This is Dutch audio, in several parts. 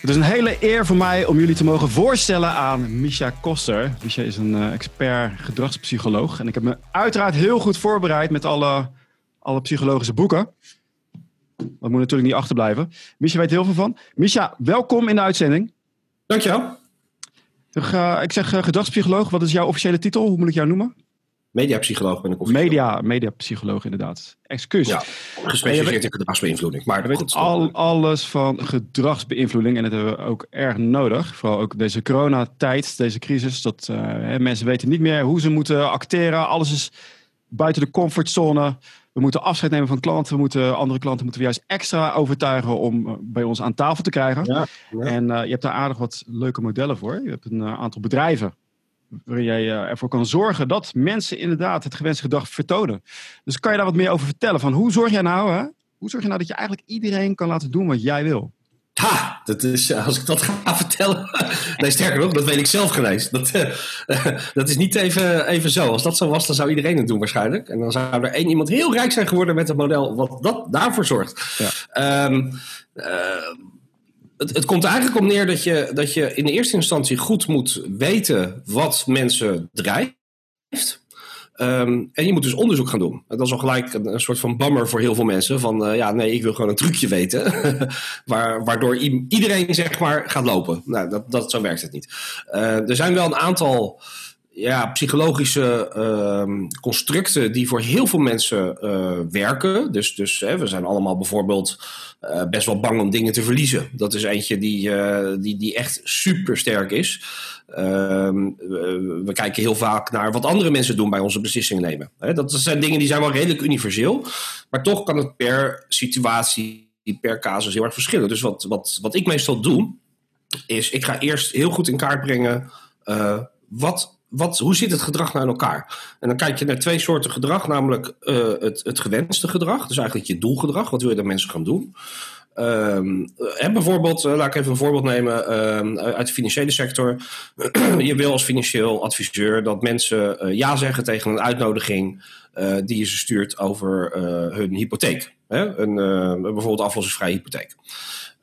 Het is een hele eer voor mij om jullie te mogen voorstellen aan Misha Koster. Misha is een uh, expert gedragspsycholoog. En ik heb me uiteraard heel goed voorbereid met alle, alle psychologische boeken. Dat moet natuurlijk niet achterblijven. Misha weet heel veel van. Misha, welkom in de uitzending. Dankjewel. Ik zeg uh, gedragspsycholoog. Wat is jouw officiële titel? Hoe moet ik jou noemen? Mediapsycholoog ben ik officieel. Media, mediapsycholoog inderdaad. Excuus. Ja, gespecialiseerd in gedragsbeïnvloeding. Maar we weten al, alles van gedragsbeïnvloeding en dat hebben we ook erg nodig. Vooral ook deze coronatijd, deze crisis. Dat uh, hè, mensen weten niet meer hoe ze moeten acteren. Alles is buiten de comfortzone. We moeten afscheid nemen van klanten. We moeten, andere klanten moeten we juist extra overtuigen om eh, bij ons aan tafel te krijgen. Ja, ja. En uh, je hebt daar aardig wat leuke modellen voor. Je hebt een aantal bedrijven waarin jij uh, ervoor kan zorgen dat mensen inderdaad het gewenste gedrag vertonen. Dus kan je daar wat meer over vertellen? Van hoe zorg jij nou, hè? hoe zorg je nou dat je eigenlijk iedereen kan laten doen wat jij wil? Ha, dat is, als ik dat ga vertellen. nee, sterker nog, dat weet ik zelf geweest. Dat, uh, dat is niet even, even zo. Als dat zo was, dan zou iedereen het doen waarschijnlijk. En dan zou er één iemand heel rijk zijn geworden met een model wat dat daarvoor zorgt. Ja. Um, uh, het, het komt eigenlijk om neer dat je, dat je in de eerste instantie goed moet weten wat mensen drijft. Um, en je moet dus onderzoek gaan doen. Dat is al gelijk een, soort van bammer voor heel veel mensen. Van uh, ja, nee, ik wil gewoon een trucje weten. waar, waardoor iedereen zeg maar gaat lopen. Nou, dat, dat, zo werkt het niet. Uh, er zijn wel een aantal ja, psychologische uh, constructen die voor heel veel mensen uh, werken. Dus, dus hè, we zijn allemaal bijvoorbeeld uh, best wel bang om dingen te verliezen. Dat is eentje die, die, die echt super sterk is. Ehm, we kijken heel vaak naar wat andere mensen doen bij onze beslissingen nemen. Hè, dat zijn dingen die zijn wel redelijk universeel. Maar toch kan het per situatie, per casus heel erg verschillen. Dus wat, wat, wat ik meestal doe, is ik ga eerst heel goed in kaart brengen... wat wat, hoe zit het gedrag in elkaar? En dan kijk je naar twee soorten gedrag, namelijk uh, het, het gewenste gedrag, dus eigenlijk je doelgedrag. Wat wil je dat mensen gaan doen? En bijvoorbeeld, uh, laat ik even een voorbeeld nemen uh, uit de financiële sector. je wil als financieel adviseur dat mensen ja zeggen tegen een uitnodiging die je ze stuurt over hun hypotheek. Hè? Een, bijvoorbeeld aflossingsvrije hypotheek.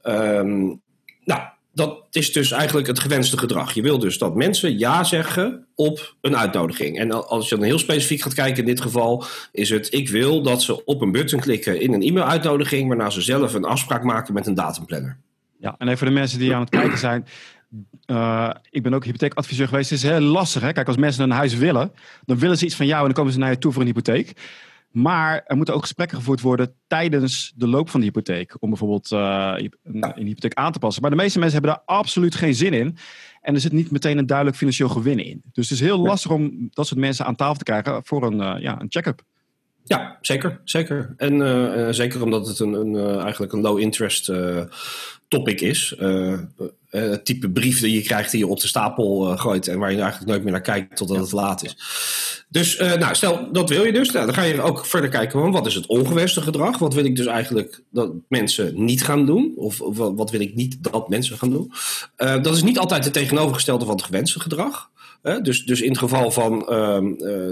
Um, nou, dat is dus eigenlijk het gewenste gedrag. Je wil dus dat mensen ja zeggen op een uitnodiging. En als je dan heel specifiek gaat kijken, in dit geval is het: ik wil dat ze op een button klikken in een e-mail-uitnodiging, waarna ze zelf een afspraak maken met een datumplanner. Ja, en even voor de mensen die aan het kijken zijn. Uh, ik ben ook hypotheekadviseur geweest. Het is heel lastig. Hè? Kijk, als mensen een huis willen, dan willen ze iets van jou en dan komen ze naar je toe voor een hypotheek. Maar er moeten ook gesprekken gevoerd worden tijdens de loop van de hypotheek. Om bijvoorbeeld uh, een, een, hypotheek aan te passen. Maar de meeste mensen hebben daar absoluut geen zin in. En er zit niet meteen een duidelijk financieel gewin in. Dus het is heel lastig om dat soort mensen aan tafel te krijgen voor een, uh, ja, een check-up. Ja, zeker. zeker. En uh, zeker omdat het een, een eigenlijk een low interest topic is. Uh, het type brief die je krijgt die je op de stapel uh, gooit en waar je eigenlijk nooit meer naar kijkt totdat het laat is. Dus uh, nou, stel dat wil je dus. Nou, dan ga je ook verder kijken van wat is het ongewenste gedrag? Wat wil ik dus eigenlijk dat mensen niet gaan doen? Of, of wat wil ik niet dat mensen gaan doen? dat is niet altijd het tegenovergestelde van het gewenste gedrag. Dus, dus in het geval van uh,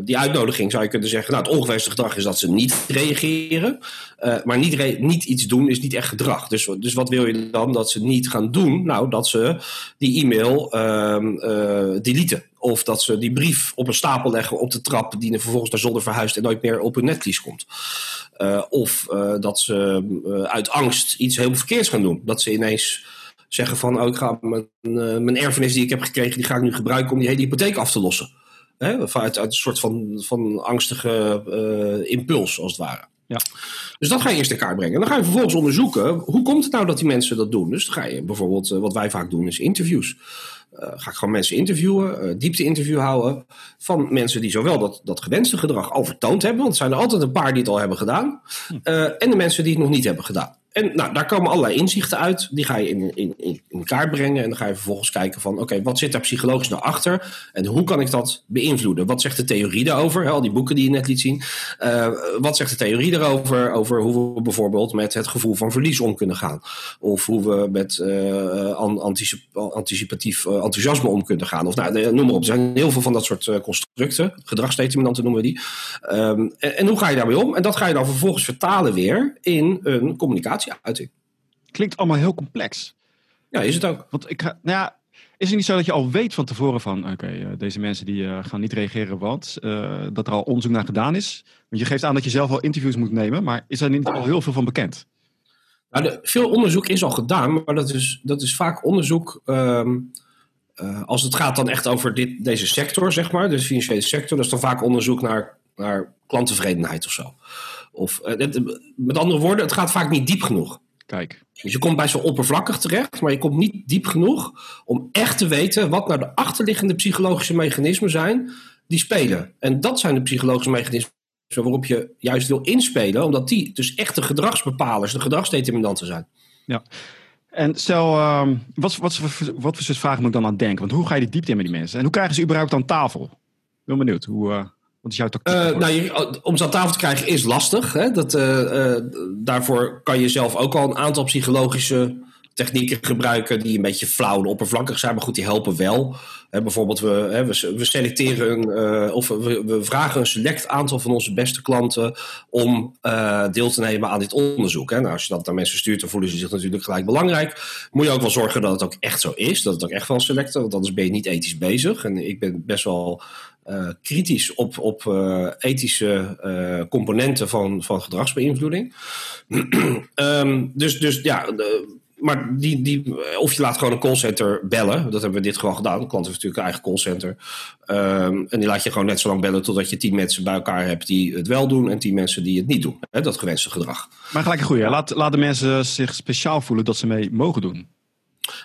die uitnodiging zou je kunnen zeggen: Nou, het ongewenste gedrag is dat ze niet reageren. Uh, maar niet, niet iets doen is niet echt gedrag. Dus, dus wat wil je dan dat ze niet gaan doen? Nou, dat ze die e-mail uh, deleten. Of dat ze die brief op een stapel leggen op de trap, die vervolgens naar zolder verhuist en nooit meer op hun netvlies komt. of dat ze uit angst iets heel verkeerds gaan doen. Dat ze ineens zeggen van, oh, ik ga mijn, uh, mijn erfenis die ik heb gekregen, die ga ik nu gebruiken om die hele hypotheek af te lossen. Hè? Uit, uit een soort van, van angstige uh, impuls, als het ware. Ja. Dus dat ga je eerst in kaart brengen. En dan ga je vervolgens onderzoeken, hoe komt het nou dat die mensen dat doen? Dus dan ga je bijvoorbeeld, uh, wat wij vaak doen, is interviews. Uh, ga ik gewoon mensen interviewen, uh, diepte-interview houden. Van mensen die zowel dat, dat gewenste gedrag al vertoond hebben, want er zijn er altijd een paar die het al hebben gedaan. Uh, en de mensen die het nog niet hebben gedaan. En nou, daar komen allerlei inzichten uit. Die ga je in, in, in kaart brengen. En dan ga je vervolgens kijken van... oké, wat zit daar psychologisch nou achter? En hoe kan ik dat beïnvloeden? Wat zegt de theorie daarover? Al die boeken die je net liet zien. Uh, wat zegt de theorie daarover? Over hoe we bijvoorbeeld met het gevoel van verlies om kunnen gaan. Of hoe we met anticip anticipatief uh, enthousiasme om kunnen gaan. Of nou, noem maar op. Er zijn heel veel van dat soort constructen. Gedragsdeterminanten noemen we die. Um, en, en hoe ga je daarmee om? En dat ga je dan vervolgens vertalen weer in een communicatie uiting. Klinkt allemaal heel complex. Ja, is het ook. Want ik ga, nou ja, is het niet zo dat je al weet van tevoren van, oké, eh, deze mensen die uh, gaan niet reageren, want uh, dat er al onderzoek naar gedaan is? Want je geeft aan dat je zelf al interviews moet nemen, maar is er niet al heel veel van bekend? Nou, de, veel onderzoek is al gedaan, maar dat is, dat is vaak onderzoek. Um, als het gaat dan echt over dit, deze sector, zeg maar, de financiële sector, dat is dan vaak onderzoek naar, naar klanttevredenheid of zo. Of met andere woorden, het gaat vaak niet diep genoeg. Kijk. Dus je komt bij zo oppervlakkig terecht, maar je komt niet diep genoeg om echt te weten wat nou de achterliggende psychologische mechanismen zijn die spelen. En dat zijn de psychologische mechanismen waarop je juist wil inspelen, omdat die dus echte gedragsbepalers, de gedragsdeterminanten zijn. Ja. En stel, uh, wat, wat, wat, wat voor soort vragen moet ik dan aan denken? Want hoe ga je die diepte in met die mensen? En hoe krijgen ze überhaupt aan tafel? Ik ben benieuwd. Hoe, uh, wat is jouw tactiek? Uh, nou, je, om ze aan tafel te krijgen is lastig. Hè? Dat, uh, daarvoor kan je zelf ook al een aantal psychologische technieken gebruiken die een beetje flauw en oppervlakkig zijn, maar goed, die helpen wel. bijvoorbeeld, we, we, selecteren een, of we, we, vragen een select aantal van onze beste klanten om deel te nemen aan dit onderzoek. Nou, als je dat naar mensen stuurt, dan voelen ze zich natuurlijk gelijk belangrijk. Moet je ook wel zorgen dat het ook echt zo is, dat het ook echt wel selecten, want anders ben je niet ethisch bezig. En ik ben best wel uh, kritisch op, op uh, ethische uh, componenten van, van gedragsbeïnvloeding. um, dus, dus ja, maar die, die, of je laat gewoon een callcenter bellen. Dat hebben we dit gewoon gedaan. De klant heeft natuurlijk een eigen callcenter. Um, en die laat je gewoon net zo lang bellen totdat je tien mensen bij elkaar hebt die het wel doen en tien mensen die het niet doen. Hè, dat gewenste gedrag. Maar gelijk een goede. Laat, laat de mensen zich speciaal voelen dat ze mee mogen doen.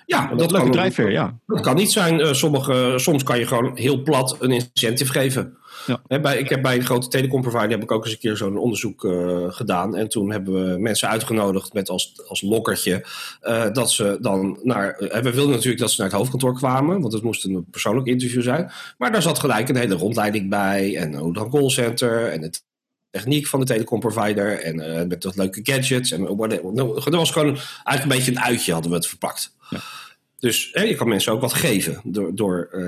Ja, dat, dat leuke drijfveer, ja. Dat kan niet zijn. Uh, sommige, soms kan je gewoon heel plat een incentive geven. Ja. bij, ik heb bij een grote telecomprovider heb ik ook eens een keer zo'n onderzoek uh, gedaan. En toen hebben we mensen uitgenodigd met als, als lokkertje uh, dat ze dan naar. we wilden natuurlijk dat ze naar het hoofdkantoor kwamen, want het moest een persoonlijk interview zijn. Maar daar zat gelijk een hele rondleiding bij. En hoe dan callcenter en het techniek van de telecomprovider en met dat leuke gadgets. En dat was gewoon eigenlijk een beetje een uitje hadden we het verpakt. Ja. Dus hè, je kan mensen ook wat geven door, door, uh,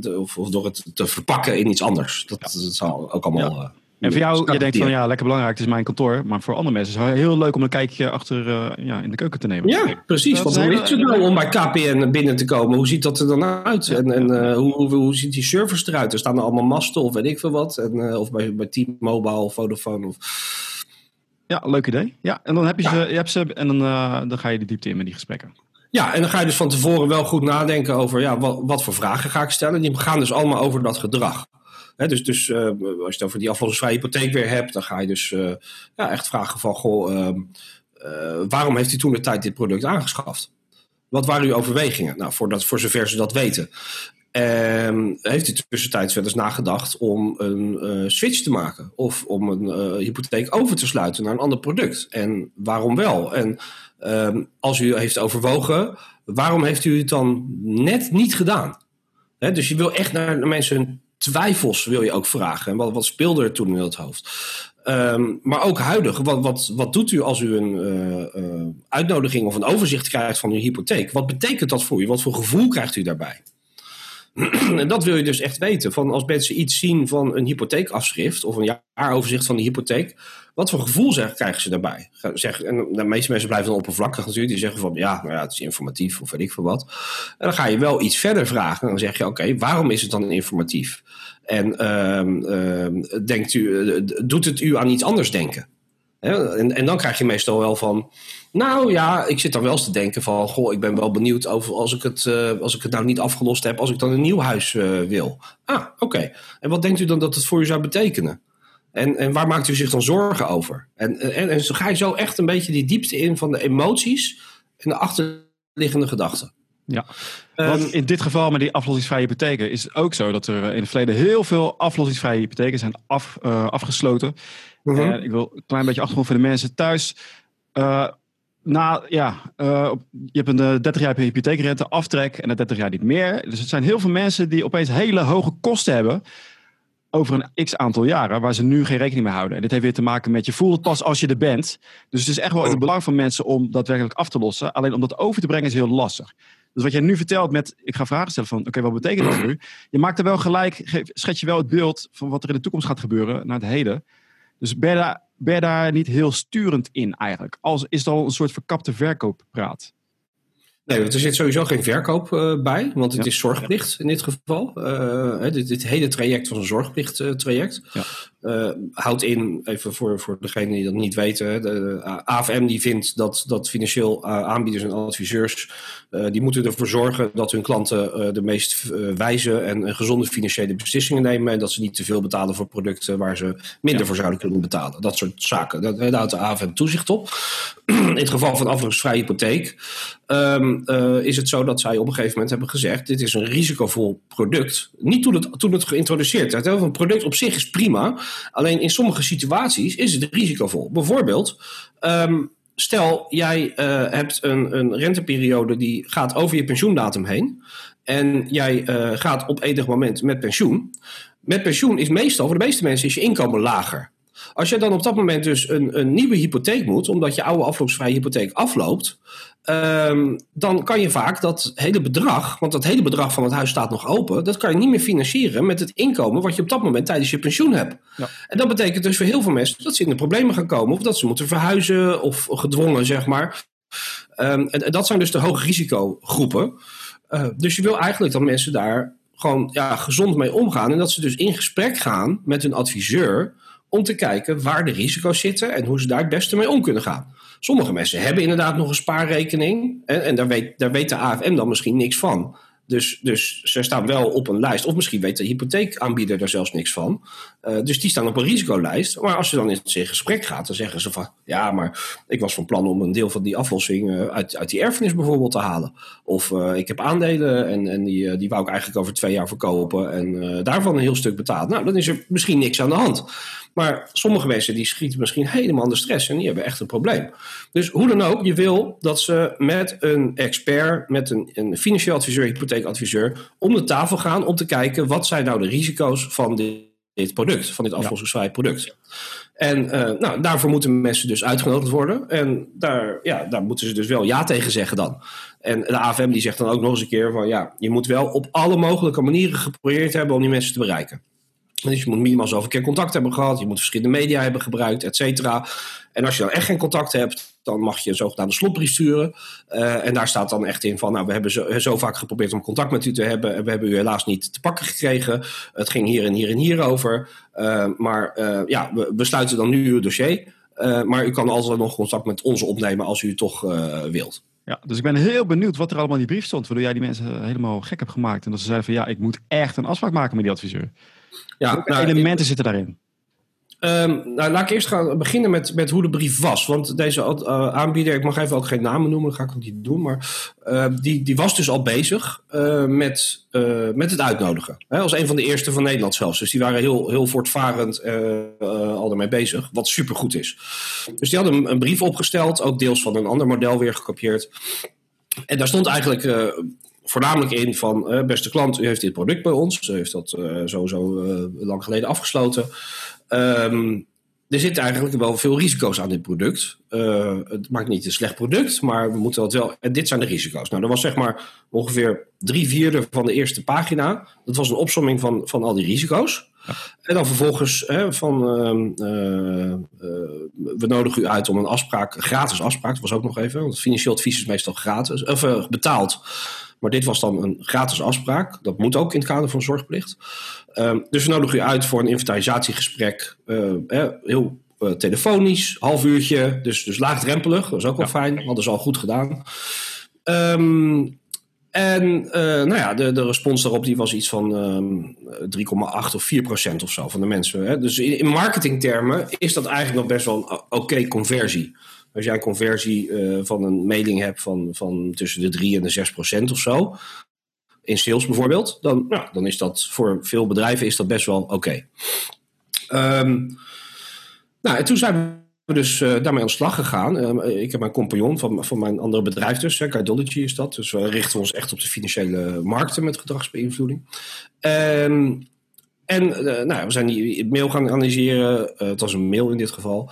de, of, of, door het te verpakken in iets anders. Dat, ja. dat zal ook allemaal. Ja. Uh, en voor jou, je denkt van ja, lekker belangrijk, het is mijn kantoor. Maar voor andere mensen is het heel leuk om een kijkje achter uh, ja, in de keuken te nemen. Ja, precies. Want hoe is het nou om bij KPN binnen te komen? Hoe ziet dat er dan uit? En, en uh, hoe, hoe, hoe ziet die servers eruit? Er staan er allemaal masten of weet ik veel wat. En, uh, of bij, bij T-Mobile, Vodafone of... Ja, leuk idee. Ja, en dan heb je, ja. ze, je hebt ze en dan, dan ga je de diepte in met die gesprekken. Ja, en dan ga je dus van tevoren wel goed nadenken over ja, wat, wat voor vragen ga ik stellen. Die gaan dus allemaal over dat gedrag. Dus dus uh, als je het over die aflossingsvrije hypotheek weer hebt, dan ga je dus uh, ja, echt vragen van, goh, uh, waarom heeft u toen de tijd dit product aangeschaft? Wat waren uw overwegingen? Nou, voor, dat, voor zover ze dat weten. Um, heeft u tussentijds wel eens nagedacht om een switch te maken? Of om een hypotheek over te sluiten naar een ander product? En waarom wel? En um, als u heeft overwogen, waarom heeft u het dan net niet gedaan? Dus je wil echt naar mensen hun twijfels wil je ook vragen. En wat, wat speelde er toen in het hoofd? Um, maar ook huidig, wat, wat, wat doet u als u een uh, uitnodiging of een overzicht krijgt van uw hypotheek? Wat betekent dat voor u? Wat voor gevoel krijgt u daarbij? en dat wil je dus echt weten. Van als mensen iets zien van een hypotheekafschrift of een jaaroverzicht van de hypotheek, wat voor gevoel zeg, krijgen ze daarbij? Zeg, en de meeste mensen blijven dan oppervlakkig natuurlijk. Die zeggen van ja, nou ja, het is informatief of weet ik veel wat. En dan ga je wel iets verder vragen. En dan zeg je oké, waarom is het dan informatief? En um, um, denkt u, doet het u aan iets anders denken? En, en, dan krijg je meestal wel van. Nou ja, ik zit dan wel eens te denken van. Goh, ik ben wel benieuwd over als ik het, uh, als ik het nou niet afgelost heb. Als ik dan een nieuw huis uh, wil. Ah, oké. Okay. En wat denkt u dan dat het voor u zou betekenen? En, en waar maakt u zich dan zorgen over? En, en, en zo ga je zo echt een beetje die diepte in van de emoties en de achterliggende gedachten. Ja, want um, in dit geval met die aflossingsvrije hypotheken is het ook zo dat er in het verleden heel veel aflossingsvrije hypotheken zijn af, uh, afgesloten. -huh. ik wil een klein beetje achtergrond voor de mensen thuis. Uh, na, ja, uh, je hebt een 30 jaar hypotheekrente aftrek en na 30 jaar niet meer. Dus het zijn heel veel mensen die opeens hele hoge kosten hebben over een x aantal jaren, waar ze nu geen rekening mee houden. En dit heeft weer te maken met je voelt pas als je er bent. Dus het is echt wel in het belang van mensen om daadwerkelijk af te lossen. Alleen om dat over te brengen is heel lastig. Dus wat jij nu vertelt met, ik ga vragen stellen van, oké, wat betekent dat voor u? Je maakt er wel gelijk, schets je wel het beeld van wat er in de toekomst gaat gebeuren naar het heden. Dus ben je daar, ben je daar niet heel sturend in eigenlijk? Als, is het al een soort verkapte verkooppraat? Nee, er zit sowieso geen verkoop uh, bij, want het ja. is zorgplicht in dit geval. Uh, dit, dit, hele traject was een zorgplicht-traject. Ja. Uh, houdt in, even voor, voor degenen die dat niet weten, de AFM die vindt dat, dat financieel aanbieders en adviseurs, die moeten ervoor zorgen dat hun klanten de meest wijze en gezonde financiële beslissingen nemen en dat ze niet te veel betalen voor producten waar ze minder ja. voor zouden kunnen betalen. Dat soort zaken. Daar houdt de AFM toezicht op. in het geval van aflossingsvrije hypotheek. Um, uh, is het zo dat zij op een gegeven moment hebben gezegd: dit is een risicovol product. Niet toen het, toen het geïntroduceerd werd. Een product op zich is prima. Alleen in sommige situaties is het risicovol. Bijvoorbeeld. Um, stel, jij uh, hebt een, een renteperiode die gaat over je pensioendatum heen. En jij uh, gaat op enig moment met pensioen. Met pensioen is meestal voor de meeste mensen is je inkomen lager. Als je dan op dat moment dus een, een nieuwe hypotheek moet, omdat je oude afloopsvrije hypotheek afloopt, um, dan kan je vaak dat hele bedrag, want dat hele bedrag van het huis staat nog open, dat kan je niet meer financieren met het inkomen wat je op dat moment tijdens je pensioen hebt. Ja. En dat betekent dus voor heel veel mensen dat ze in de problemen gaan komen, of dat ze moeten verhuizen of gedwongen, zeg maar. Um, en, en, dat zijn dus de hoge risicogroepen. Uh, dus je wil eigenlijk dat mensen daar gewoon ja, gezond mee omgaan. En dat ze dus in gesprek gaan met hun adviseur om te kijken waar de risico's zitten en hoe ze daar het beste mee om kunnen gaan. Sommige mensen hebben inderdaad nog een spaarrekening en, en daar, weet, daar weet de AFM dan misschien niks van. Dus, dus ze staan wel op een lijst. Of misschien weet de hypotheekaanbieder daar zelfs niks van. Uh, dus die staan op een risicolijst. Maar als je dan in gesprek gaat, dan zeggen ze van... ja, maar ik was van plan om een deel van die aflossing uh, uit, uit die erfenis bijvoorbeeld te halen. Of uh, ik heb aandelen en, en die, die wou ik eigenlijk over twee jaar verkopen... en daarvan een heel stuk betaald. Nou, dan is er misschien niks aan de hand. Maar sommige mensen die schieten misschien helemaal de stress en die hebben echt een probleem. Dus hoe dan ook, je wil dat ze met een expert, met een, een financieel adviseur, hypotheekadviseur, om de tafel gaan om te kijken wat zijn nou de risico's van dit, dit product, van dit aflossingsvrij product. En uh, nou, daarvoor moeten mensen dus uitgenodigd worden. En daar, ja, daar moeten ze dus wel ja tegen zeggen dan. En de AFM die zegt dan ook nog eens een keer van ja, je moet wel op alle mogelijke manieren geprobeerd hebben om die mensen te bereiken. Je moet minimaal zoveel keer contact hebben gehad. Je moet verschillende media hebben gebruikt, et cetera. En als je dan echt geen contact hebt, dan mag je een zogenaamde slotbrief sturen. Uh, en daar staat dan echt in van, nou, we hebben zo, vaak geprobeerd om contact met u te hebben. En we hebben u helaas niet te pakken gekregen. Het ging hier en hier en hier over. Uh, maar uh, ja, we, we sluiten dan nu uw dossier. maar u kan altijd nog contact met ons opnemen als u toch wilt. Ja, dus ik ben heel benieuwd wat er allemaal in die brief stond. Waardoor jij die mensen helemaal gek hebt gemaakt. En dat ze zeiden van, ja, ik moet echt een afspraak maken met die adviseur. Ja, nou, elementen zitten daarin? Um, nou, laat ik eerst gaan beginnen met, met hoe de brief was. Want deze uh, aanbieder, ik mag even ook geen namen noemen, dat ga ik ook niet doen. Maar uh, die, die was dus al bezig uh, met, met het uitnodigen. Hè, als een van de eerste van Nederland zelfs. Dus die waren heel, heel voortvarend al ermee bezig. Wat supergoed is. Dus die hadden een, een, brief opgesteld, ook deels van een ander model weer gekopieerd. En daar stond eigenlijk voornamelijk in van, uh, beste klant, u heeft dit product bij ons. U heeft dat uh, sowieso uh, lang geleden afgesloten. Um, er zitten eigenlijk wel veel risico's aan dit product. het maakt niet een slecht product, maar we moeten dat wel. En dit zijn de risico's. Nou, er was zeg maar ongeveer drie vierde van de eerste pagina. Dat was een opsomming van, van al die risico's. Ja. En dan vervolgens hè, van ehm, we nodigen u uit om een afspraak, een gratis afspraak, dat was ook nog even, want financieel advies is meestal gratis, of betaald. Maar dit was dan een gratis afspraak. Dat moet ook in het kader van zorgplicht. Um, dus we nodigen u uit voor een inventarisatiegesprek. Uh, heel uh, telefonisch, half uurtje. Dus, dus laagdrempelig. Dat is ook wel fijn. Hadden ze al goed gedaan. Um, en uh, nou ja, de, de respons daarop die was iets van um, 3,8 of 4 procent of zo van de mensen. Hè? Dus in, in marketingtermen is dat eigenlijk nog best wel een oké okay conversie. Als jij een conversie uh, van een mailing hebt van, van tussen de 3 en de 6 procent of zo. In sales bijvoorbeeld. Dan, nou, dan is dat voor veel bedrijven is dat best wel oké. Okay. Um, nou, en toen zijn we dus uh, daarmee aan de slag gegaan. Uh, ik heb mijn compagnon van, van mijn andere bedrijf dus, Guidology is dat. Dus we richten ons echt op de financiële markten met gedragsbeïnvloeding. Um, en uh, nou, we zijn die mail gaan analyseren. het was een mail in dit geval.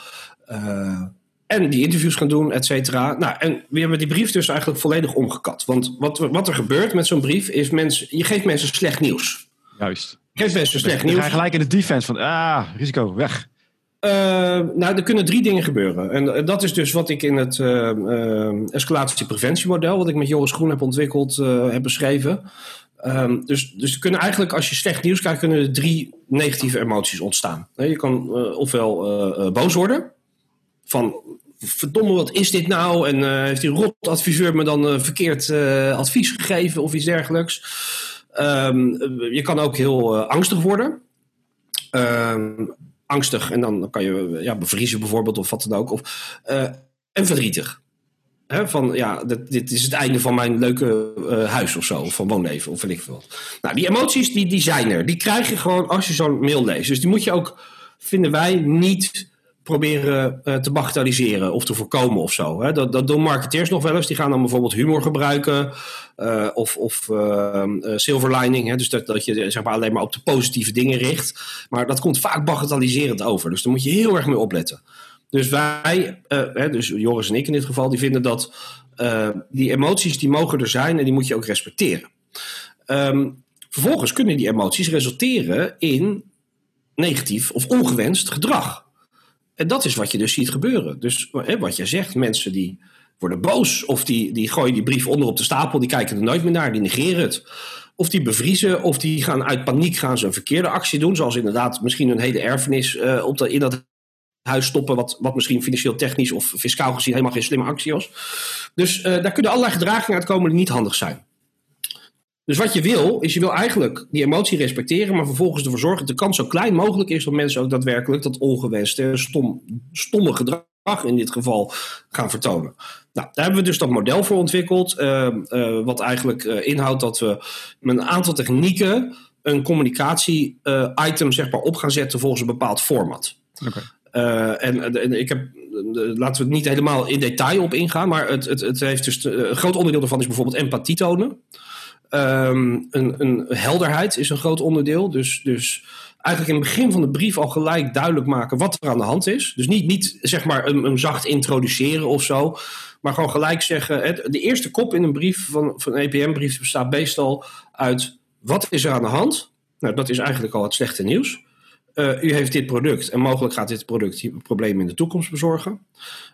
En die interviews gaan doen, et cetera. Nou, en we hebben die brief dus eigenlijk volledig omgekat. Want wat, wat er gebeurt met zo'n brief is, mensen, je geeft mensen slecht nieuws. Juist. Je geeft mensen slecht nieuws. Je gelijk in de defense van, ah, risico, weg. nou, er kunnen drie dingen gebeuren. En dat is dus wat ik in het uh, escalatiepreventiemodel, wat ik met Joris Groen heb ontwikkeld, heb beschreven. Ehm, dus, dus er kunnen eigenlijk, als je slecht nieuws krijgt, kunnen er drie negatieve emoties ontstaan. Je kan ofwel boos worden, van verdomme, wat is dit nou? En heeft die rotadviseur me dan verkeerd advies gegeven of iets dergelijks? Ehm, je kan ook heel angstig worden. Um, angstig en dan, kan je ja, bevriezen bijvoorbeeld of wat dan ook. Of, en verdrietig. Van ja, dit, is het einde van mijn leuke huis of zo, of van woonleven of weet ik veel. Nou, die emoties die, die zijn er. Die krijg je gewoon als je zo'n mail leest. Dus die moet je ook, vinden wij, niet proberen uh, te bagatelliseren of te voorkomen of zo. Hè? Dat, dat doen marketeers nog wel eens. Die gaan dan bijvoorbeeld humor gebruiken uh, of, of uh, silver lining. Hè? Dus dat, dat je zeg maar, alleen maar op de positieve dingen richt. Maar dat komt vaak bagatelliserend over. Dus daar moet je heel erg mee opletten. Dus wij, hè, dus Joris en ik in dit geval, die vinden dat die emoties die mogen er zijn en die moet je ook respecteren. Um, vervolgens kunnen die emoties resulteren in negatief of ongewenst gedrag. En dat is wat je dus ziet gebeuren. Dus hè, wat je zegt, mensen die worden boos of die, die gooien die brief onder op de stapel, die kijken er nooit meer naar, die negeren het. Of die bevriezen, of die gaan uit paniek gaan ze een verkeerde actie doen, zoals inderdaad misschien een hele erfenis uh, op de, in dat huis stoppen, wat, wat misschien financieel technisch of fiscaal gezien helemaal geen slimme actie was. Dus uh, daar kunnen allerlei gedragingen uitkomen die niet handig zijn. Dus wat je wil, is je wil eigenlijk die emotie respecteren, maar vervolgens ervoor zorgen dat de kans zo klein mogelijk is dat mensen ook daadwerkelijk dat ongewenste, stom, stomme gedrag in dit geval gaan vertonen. Nou, daar hebben we dus dat model voor ontwikkeld, uh, uh, wat eigenlijk uh, inhoudt dat we met een aantal technieken een communicatie-item zeg maar, op gaan zetten volgens een bepaald format. Okay. En, en, ik heb, laten we het niet helemaal in detail op ingaan, maar het, het, het heeft dus, een groot onderdeel daarvan is bijvoorbeeld empathie tonen. Um, een, een, helderheid is een groot onderdeel. Dus, dus eigenlijk in het begin van de brief al gelijk duidelijk maken wat er aan de hand is. Dus niet, niet zeg maar een, zacht introduceren of zo. Maar gewoon gelijk zeggen. De eerste kop in een brief van, van een EPM-brief bestaat meestal uit wat is er aan de hand. Nou, dat is eigenlijk al het slechte nieuws. Uh, u heeft dit product en mogelijk gaat dit product problemen in de toekomst bezorgen.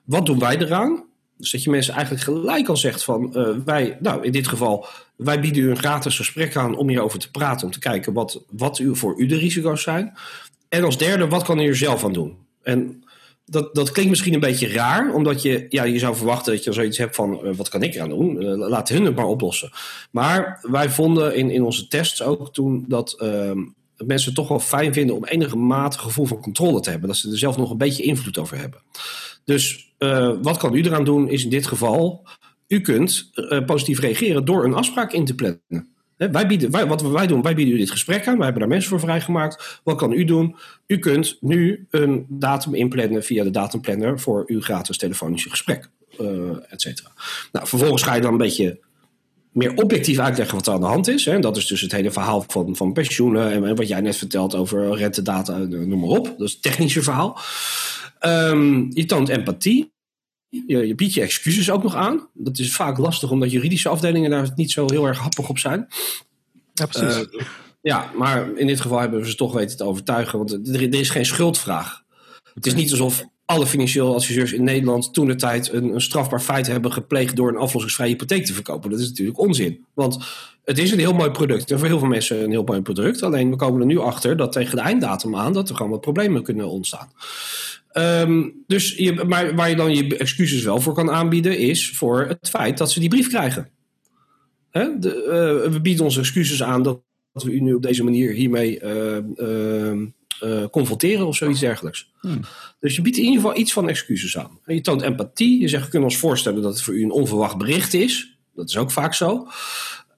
Wat doen wij eraan? Dus dat je mensen eigenlijk gelijk al zegt van uh, wij, nou in dit geval, wij bieden u een gratis gesprek aan om hierover te praten, om te kijken wat, wat u, voor u de risico's zijn. En als derde, wat kan u er zelf aan doen? En dat, dat klinkt misschien een beetje raar, omdat je, ja, je zou verwachten dat je zoiets hebt van uh, wat kan ik eraan doen? Uh, laat hun het maar oplossen. Maar wij vonden in, in onze tests ook toen dat ehm, mensen toch wel fijn vinden om enige mate gevoel van controle te hebben. Dat ze er zelf nog een beetje invloed over hebben. Dus uh, wat kan u eraan doen is in dit geval, u kunt uh, positief reageren door een afspraak in te plannen. wij bieden, wij, wat wij doen, wij bieden u dit gesprek aan. Wij hebben daar mensen voor vrijgemaakt. Wat kan u doen? U kunt nu een datum inplannen via de datumplanner voor uw gratis telefonische gesprek, uh, et cetera. Nou, vervolgens ga je dan een beetje meer objectief uitleggen wat er aan de hand is. Hè. Dat is dus het hele verhaal van, van pensioenen en, wat jij net vertelt over rentedata, noem maar op. Dat is het technische verhaal. Um, je toont empathie. Je, je, biedt je excuses ook nog aan. Dat is vaak lastig omdat juridische afdelingen daar niet zo heel erg happig op zijn. Ja, precies. Uh, ja, maar in dit geval hebben we ze toch weten te overtuigen. Want er, er is geen schuldvraag. Het is niet alsof alle financieel adviseurs in Nederland toen de tijd een, strafbaar feit hebben gepleegd door een aflossingsvrije hypotheek te verkopen. Dat is natuurlijk onzin. Want het is een heel mooi product. En voor heel veel mensen een heel mooi product. Alleen we komen er nu achter dat tegen de einddatum aan dat er gewoon wat problemen kunnen ontstaan. Um, dus je, maar waar je dan je excuses wel voor kan aanbieden, is voor het feit dat ze die brief krijgen. Hè? De, uh, we bieden onze excuses aan dat, we u nu op deze manier hiermee uh, uh, confronteren of zoiets dergelijks. Hmm. Dus je biedt in ieder geval iets van excuses aan. Je toont empathie. Je zegt, we kunnen ons voorstellen dat het voor u een onverwacht bericht is. Dat is ook vaak zo.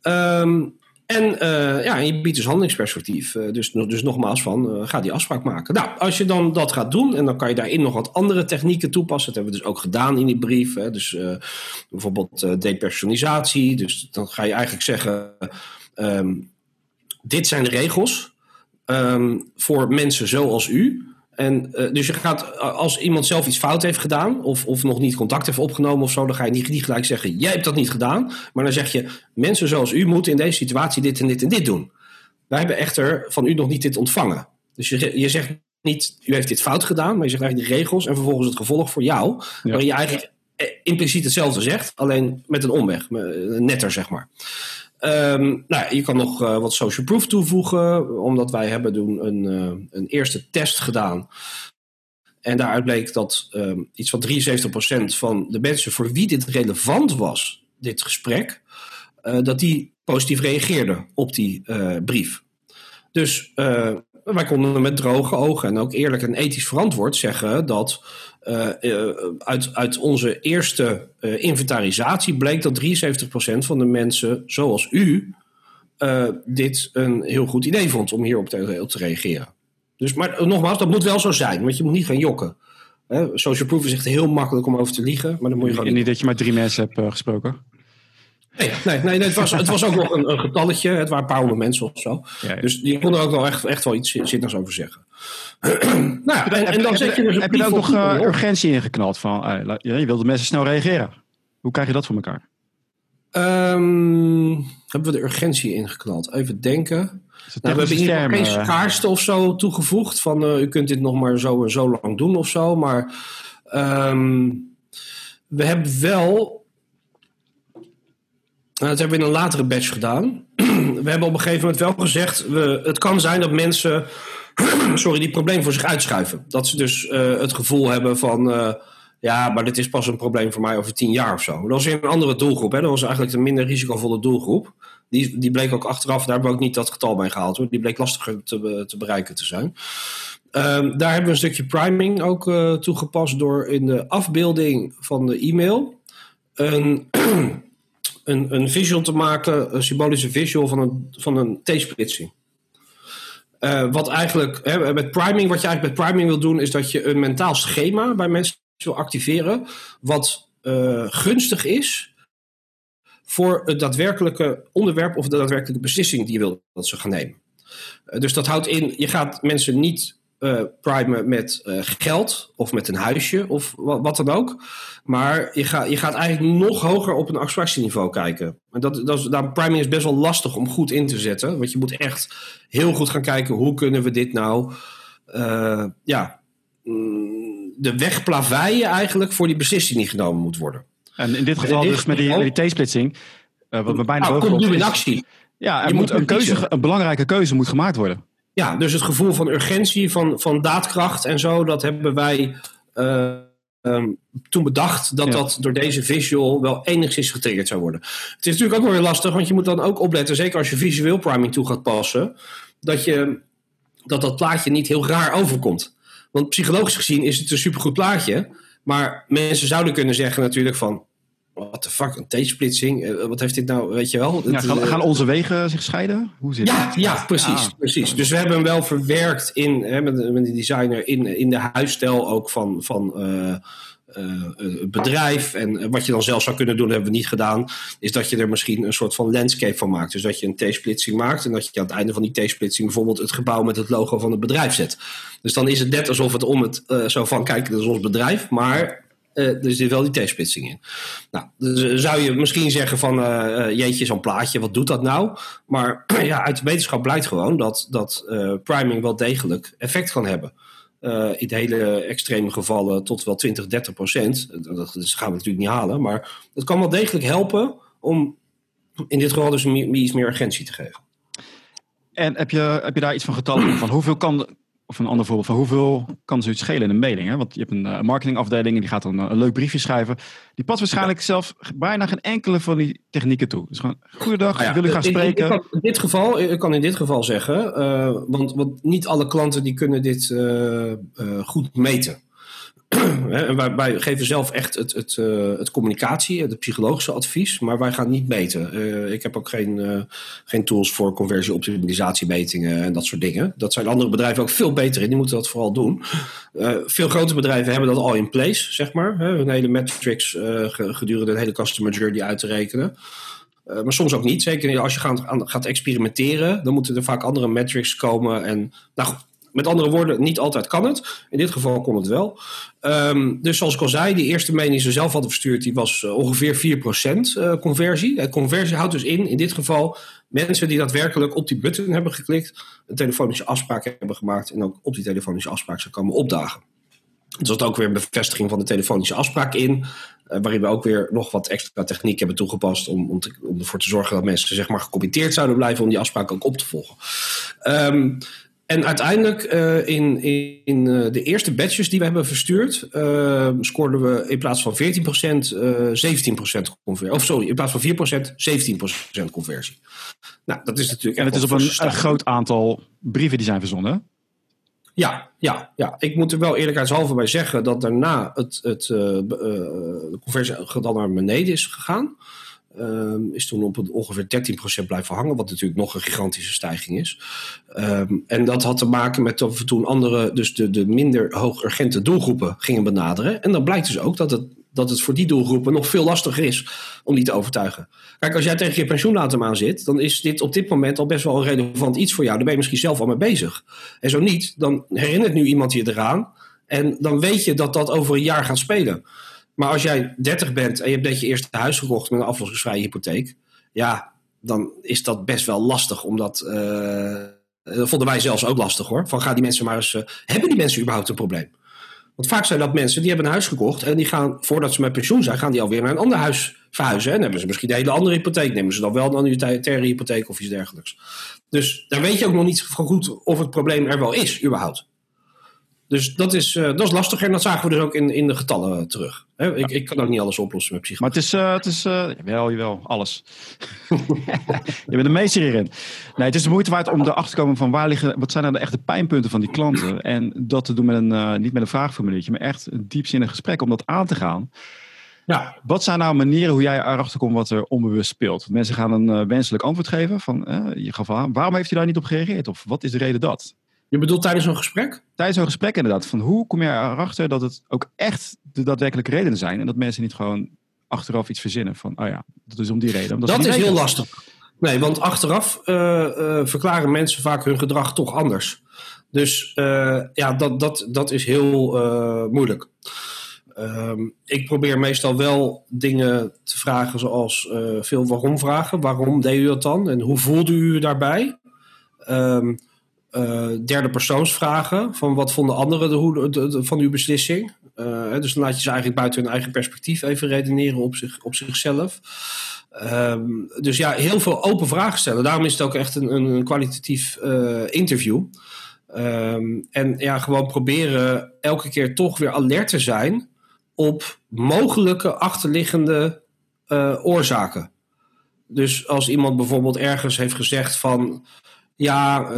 Um, en uh, ja, je biedt dus handelingsperspectief. Uh, dus, dus nogmaals van, uh, ga die afspraak maken. Nou, als je dan dat gaat doen en dan kan je daarin nog wat andere technieken toepassen. Dat hebben we dus ook gedaan in die brief. Hè. Dus bijvoorbeeld depersonalisatie. Dus dan ga je eigenlijk zeggen, um, dit zijn de regels um, voor mensen zoals u. En, uh, dus je gaat, als iemand zelf iets fout heeft gedaan, of, of nog niet contact heeft opgenomen of zo, dan ga je niet, niet gelijk zeggen: Jij hebt dat niet gedaan. Maar dan zeg je: Mensen zoals u moeten in deze situatie dit en dit en dit doen. Wij hebben echter van u nog niet dit ontvangen. Dus je, je zegt niet, u heeft dit fout gedaan, maar je zegt eigenlijk de regels en vervolgens het gevolg voor jou. Ja. Waarin je eigenlijk eh, impliciet hetzelfde zegt, alleen met een omweg, eh, netter zeg maar. Ehm, nou, je kan nog eh, wat social proof toevoegen, omdat wij hebben doen een, eh, een eerste test gedaan. En daaruit bleek dat ehm, iets van 73% van de mensen voor wie dit relevant was, dit gesprek, eh, dat die positief reageerden op die brief. Dus wij konden met droge ogen en ook eerlijk en ethisch verantwoord zeggen dat uit, uit onze eerste eh, inventarisatie bleek dat 73% van de mensen, zoals u, eh, dit een heel goed idee vond om hierop te, op te reageren. Dus, maar eh, nogmaals, dat moet wel zo zijn, want je moet niet gaan jokken. Hè, social proof is echt heel makkelijk om over te liegen, maar dan moet je gewoon En niet. dat je maar drie mensen hebt eh, gesproken. Nee, nee, nee, nee, het, was, het was ook nog een, een getalletje. Het waren een paar honderd mensen of zo. Ja, ja. Dus die konden er ook wel echt, echt wel iets zinnigs over zeggen. nou, ja, en, en dan zet je dus heb je er ook nog eh, urgentie ingeknald van, la- je wilde mensen snel reageren. Hoe krijg je dat voor elkaar? Ehm, hebben we de urgentie ingeknald? Even denken. Nou, we hebben hier geen eh, schaarste of zo toegevoegd. Van u kunt dit nog maar zo en zo lang doen of zo. Maar ehm, we hebben wel. Nou, dat hebben we in een latere batch gedaan. we hebben op een gegeven moment wel gezegd. We, het kan zijn dat mensen. sorry, die probleem voor zich uitschuiven. Dat ze dus eh, het gevoel hebben van. eh, ja, maar dit is pas een probleem voor mij over tien jaar of zo. Dat was een andere doelgroep. Hè? Dat was eigenlijk de minder risicovolle doelgroep. Die, die bleek ook achteraf, daar hebben we ook niet dat getal bij gehaald hoor. Die bleek lastiger te, te bereiken te zijn. Ehm, daar hebben we een stukje priming ook eh, toegepast door in de afbeelding van de e-mail een, een, een visual te maken, een symbolische visual van een, van een T-splitsing. Eh, wat eigenlijk, hè, met priming, wat je eigenlijk met priming wil doen, is dat je een mentaal schema bij mensen wil activeren, wat eh, gunstig is voor het daadwerkelijke onderwerp of de daadwerkelijke beslissing die je wil dat ze gaan nemen. Eh, dus dat houdt in, je gaat mensen niet eh, primen met eh, geld of met een huisje of wat, dan ook. Maar je, gaat je gaat eigenlijk nog hoger op een abstractieniveau kijken. En dat, dat is, daar, priming is best wel lastig om goed in te zetten. Want je moet echt heel goed gaan kijken hoe kunnen we dit nou eh, ja, mm, de weg plaveien eigenlijk voor die beslissing die genomen moet worden. En in dit geval dus met die, eh, wat me bijna Nou, komt nu in actie. Ja, er Je moet moet een, keuze, een belangrijke keuze moet gemaakt worden. Ja, dus het gevoel van urgentie, van, van daadkracht en zo, dat hebben wij eh, ehm, toen bedacht dat Ja. dat door deze visual wel enigszins getriggerd zou worden. Het is natuurlijk ook wel weer lastig, want je moet dan ook opletten, zeker als je visueel priming toe gaat passen, dat je, dat, dat plaatje niet heel raar overkomt. Want psychologisch gezien is het een supergoed plaatje, maar mensen zouden kunnen zeggen natuurlijk van, what the fuck, een T-splitsing, eh, wat heeft dit nou, weet je wel? Ja, gaan, eh, gaan onze wegen zich scheiden? Hoe zit ja, het? ja precies, Ah. precies. Dus we hebben hem wel verwerkt in, hè, met, met de designer in, in de huisstijl ook van, van eh, het bedrijf. En wat je dan zelf zou kunnen doen, hebben we niet gedaan, is dat je er misschien een soort van landscape van maakt. Dus dat je een T-splitsing maakt en dat je aan het einde van die T-splitsing bijvoorbeeld het gebouw met het logo van het bedrijf zet. Dus dan is het net alsof het om het zo van, kijk, dat is ons bedrijf, maar eh, er zit wel die T-splitsing in. Nou, dus eh, zou je misschien zeggen van, eh, jeetje, zo'n plaatje, wat doet dat nou? Maar ja, uit de wetenschap blijkt gewoon dat, dat priming wel degelijk effect kan hebben. In hele extreme gevallen tot wel 20, 30 procent. Dat, gaan we natuurlijk niet halen. Maar het kan wel degelijk helpen om in dit geval dus iets meer urgentie te geven. En heb je, heb je daar iets van getallen van hoeveel kan, of een ander voorbeeld van hoeveel kan zoiets schelen in een mailing? Hè? Want je hebt een eh, marketingafdeling en die gaat dan eh, een leuk briefje schrijven. Die past waarschijnlijk zelf bijna geen enkele van die technieken toe. Dus gewoon, goeiedag, Nou ja, wil u gaan in- in- spreken? Ik kan in dit geval, ik kan in dit geval zeggen, eh, want, want niet alle klanten die kunnen dit eh, eh, goed meten. Wij, geven zelf echt het, het, eh, het communicatie, het psychologische advies, maar wij gaan niet meten. Eh, ik heb ook geen, eh, geen tools voor conversie-optimalisatiemetingen en dat soort dingen. Dat zijn andere bedrijven ook veel beter in, die moeten dat vooral doen. Veel grote bedrijven hebben dat al in place, zeg maar. Hè, hun hele metrics ge- gedurende een hele customer journey uit te rekenen. Maar soms ook niet. Zeker als je gaat, gaat experimenteren, dan moeten er vaak andere metrics komen. En nou Met andere woorden, niet altijd kan het. In dit geval kon het wel. Ehm, dus zoals ik al zei, die eerste mail die ze zelf hadden verstuurd, die was uh, ongeveer 4% uh, conversie. De conversie houdt dus in, in dit geval, mensen die daadwerkelijk op die button hebben geklikt, een telefonische afspraak hebben gemaakt en ook op die telefonische afspraak zou komen opdagen. Er zat ook weer een bevestiging van de telefonische afspraak in. Waarin we ook weer nog wat extra techniek hebben toegepast. Om, om, ervoor te zorgen dat mensen zeg maar gecommitteerd zouden blijven. om die afspraak ook op te volgen. Um, en uiteindelijk uh, in, in uh, de eerste batches die we hebben verstuurd. scoorden we in plaats van 14% 17% conversie. Of sorry, in plaats van 4% 17% conversie. Nou, dat is natuurlijk. En het is op een, een groot aantal brieven die zijn verzonden. Ja, ja, ja, ik moet er wel eerlijkheidshalve bij zeggen dat daarna het, het, de conversie dan naar beneden is gegaan. Uh, is toen op ongeveer 13% blijven hangen, wat natuurlijk nog een gigantische stijging is. Um, en dat had te maken met dat we toen andere, dus de, de minder hoog urgente doelgroepen gingen benaderen. En dan blijkt dus ook dat het dat het voor die doelgroepen nog veel lastiger is om die te overtuigen. Kijk, als jij tegen je pensioendatum aan zit, dan is dit op dit moment al best wel een relevant iets voor jou. Daar ben je misschien zelf al mee bezig. En zo niet, dan herinnert nu iemand je eraan. En dan weet je dat dat over een jaar gaat spelen. Maar als jij 30 bent en je hebt net je eerste huis gekocht met een aflossingsvrije hypotheek. Ja, dan is dat best wel lastig. Omdat, uh, dat vonden wij zelfs ook lastig hoor. Van gaan die mensen maar eens. Uh, hebben die mensen überhaupt een probleem? Want vaak zijn dat mensen die hebben een huis gekocht en die gaan, voordat ze met pensioen zijn, gaan die alweer naar een ander huis verhuizen. En hebben ze misschien een hele andere hypotheek. Nemen ze dan wel een annuitaire hypotheek of iets dergelijks. Dus daar weet je ook nog niet van goed of het probleem er wel is, überhaupt. Dus dat is, uh, dat is lastig en dat zagen we dus ook in, in de getallen terug. He, ik, ik, kan ook niet alles oplossen met psychologie. Maar het is, uh, het is uh, jawel, jawel, alles. je bent de meester hierin. Nee, het is de moeite waard om erachter te komen van waar liggen, wat zijn nou de echte pijnpunten van die klanten. En dat te doen met een, niet met een vraagformuliertje, maar echt een diepzinnig gesprek om dat aan te gaan. Ja. Wat zijn nou manieren hoe jij erachter komt wat er onbewust speelt? Mensen gaan een wenselijk antwoord geven van, je gaf aan, waarom heeft hij daar niet op gereageerd? Of wat is de reden dat? Je bedoelt tijdens zo'n gesprek? Tijdens zo'n gesprek inderdaad. Van hoe kom je erachter dat het ook echt de daadwerkelijke redenen zijn. En dat mensen niet gewoon achteraf iets verzinnen van, oh ja, dat is om die reden. Dat is heel lastig. Nee, want achteraf uh, uh, verklaren mensen vaak hun gedrag toch anders. Dus uh, ja, dat, dat, dat is heel moeilijk. Um, ik probeer meestal wel dingen te vragen zoals veel waarom vragen. Waarom deed u dat dan? En hoe voelde u daarbij? Um, uh, derde persoonsvragen. Van wat vonden anderen de, van uw beslissing? Uh, dus dan laat je ze eigenlijk buiten hun eigen perspectief even redeneren op, zich, op zichzelf. Um, dus ja, heel veel open vragen stellen. Daarom is het ook echt een, een kwalitatief uh, interview. Um, en ja, gewoon proberen elke keer toch weer alert te zijn op mogelijke achterliggende oorzaken. Dus als iemand bijvoorbeeld ergens heeft gezegd van ja,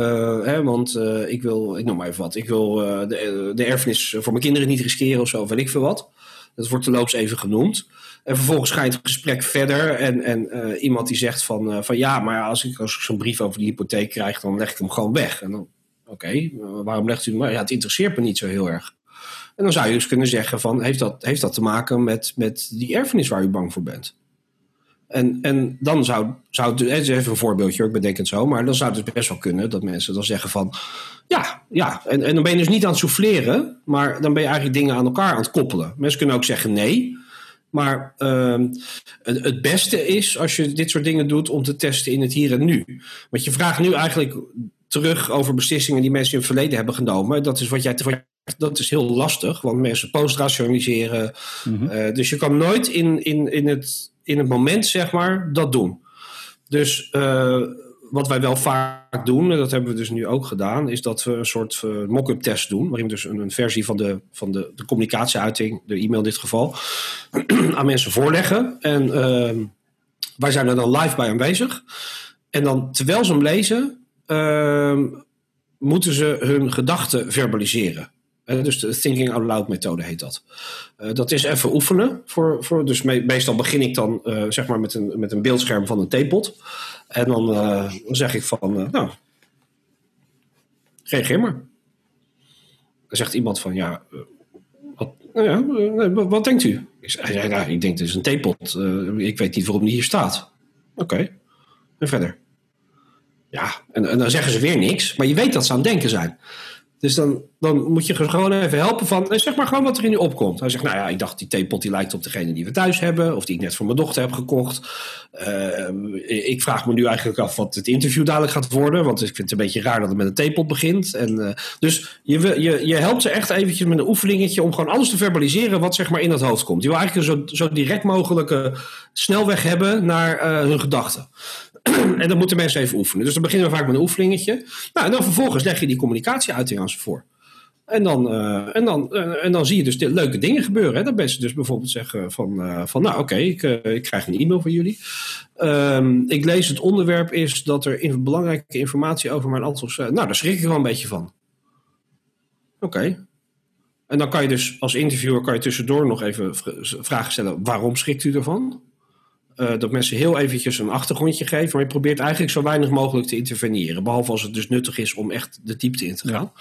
hè, want uh, ik wil, ik noem maar even wat, ik wil uh, de, de erfenis voor mijn kinderen niet riskeren of zo, weet ik veel wat. Dat wordt terloops even genoemd. En vervolgens ga je het gesprek verder en, en iemand die zegt van, van ja, maar als ik, als ik zo'n brief over die hypotheek krijg, dan leg ik hem gewoon weg. En dan, oké, waarom legt u hem? Ja, het interesseert me niet zo heel erg. En dan zou je dus kunnen zeggen van, heeft dat, heeft dat te maken met, met die erfenis waar u bang voor bent? En, en dan zou, zou het, even een voorbeeldje, ik bedenk het zo, maar dan zou het dus best wel kunnen dat mensen dan zeggen van, ja, ja, en, en dan ben je dus niet aan het souffleren, maar dan ben je eigenlijk dingen aan elkaar aan het koppelen. Mensen kunnen ook zeggen nee, maar uh, het, beste is als je dit soort dingen doet om te testen in het hier en nu. Want je vraagt nu eigenlijk terug over beslissingen die mensen in het verleden hebben genomen. Dat is wat jij dat is heel lastig, want mensen postrationaliseren. Mm -hmm. uh, dus je kan nooit in, in, in het in het moment, zeg maar, dat doen. Dus uh, wat wij wel vaak doen, en dat hebben we dus nu ook gedaan, is dat we een soort uh, mock-up test doen. Waarin we dus een, een, versie van, de, van de, de communicatieuiting, de e-mail in dit geval, aan mensen voorleggen. En uh, wij zijn er dan live bij aanwezig. En dan terwijl ze hem lezen, ehm, moeten ze hun gedachten verbaliseren. Uh, dus de Thinking Out Loud methode heet dat. Uh, dat is even oefenen. Voor, voor, dus me, meestal begin ik dan uh, zeg maar met een, met een beeldscherm van een theepot. En dan, zeg ik van, nou, reageer maar. Dan zegt iemand van, ja, wat, nou ja, wat denkt u? Ik ik denk het is een theepot. ik weet niet waarom die hier staat. Oké, en verder. Ja, en, en dan zeggen ze weer niks. Maar je weet dat ze aan het denken zijn. Dus dan, dan moet je gewoon even helpen van, eh, zeg maar gewoon wat er in je opkomt. Hij zegt, nou ja, ik dacht die theepot die lijkt op degene die we thuis hebben, of die ik net voor mijn dochter heb gekocht. Uh, ik vraag me nu eigenlijk af wat het interview dadelijk gaat worden, want ik vind het een beetje raar dat het met een theepot begint. En, uh, dus je, je, je helpt ze echt eventjes met een oefeningetje om gewoon alles te verbaliseren wat zeg maar in het hoofd komt. Je wil eigenlijk een zo, zo direct mogelijke snelweg hebben naar hun gedachten. en dan moeten mensen even oefenen. Dus dan beginnen we vaak met een oefeningetje. Nou, en dan vervolgens leg je die communicatieuiting aan ze voor. En dan, uh, en, dan, uh, en dan zie je dus leuke dingen gebeuren. Hè? Dat mensen dus bijvoorbeeld zeggen van, uh, van nou oké, ik, ik krijg een e-mail van jullie. Um, ik lees het onderwerp is dat er belangrijke informatie over mijn antwoord... nou, daar schrik ik wel een beetje van. Oké. En dan kan je dus als interviewer kan je tussendoor nog even vragen stellen... waarom schrikt u ervan? Uh, dat mensen heel eventjes een achtergrondje geven. Maar je probeert eigenlijk zo weinig mogelijk te interveneren. Behalve als het dus nuttig is om echt de diepte in te gaan.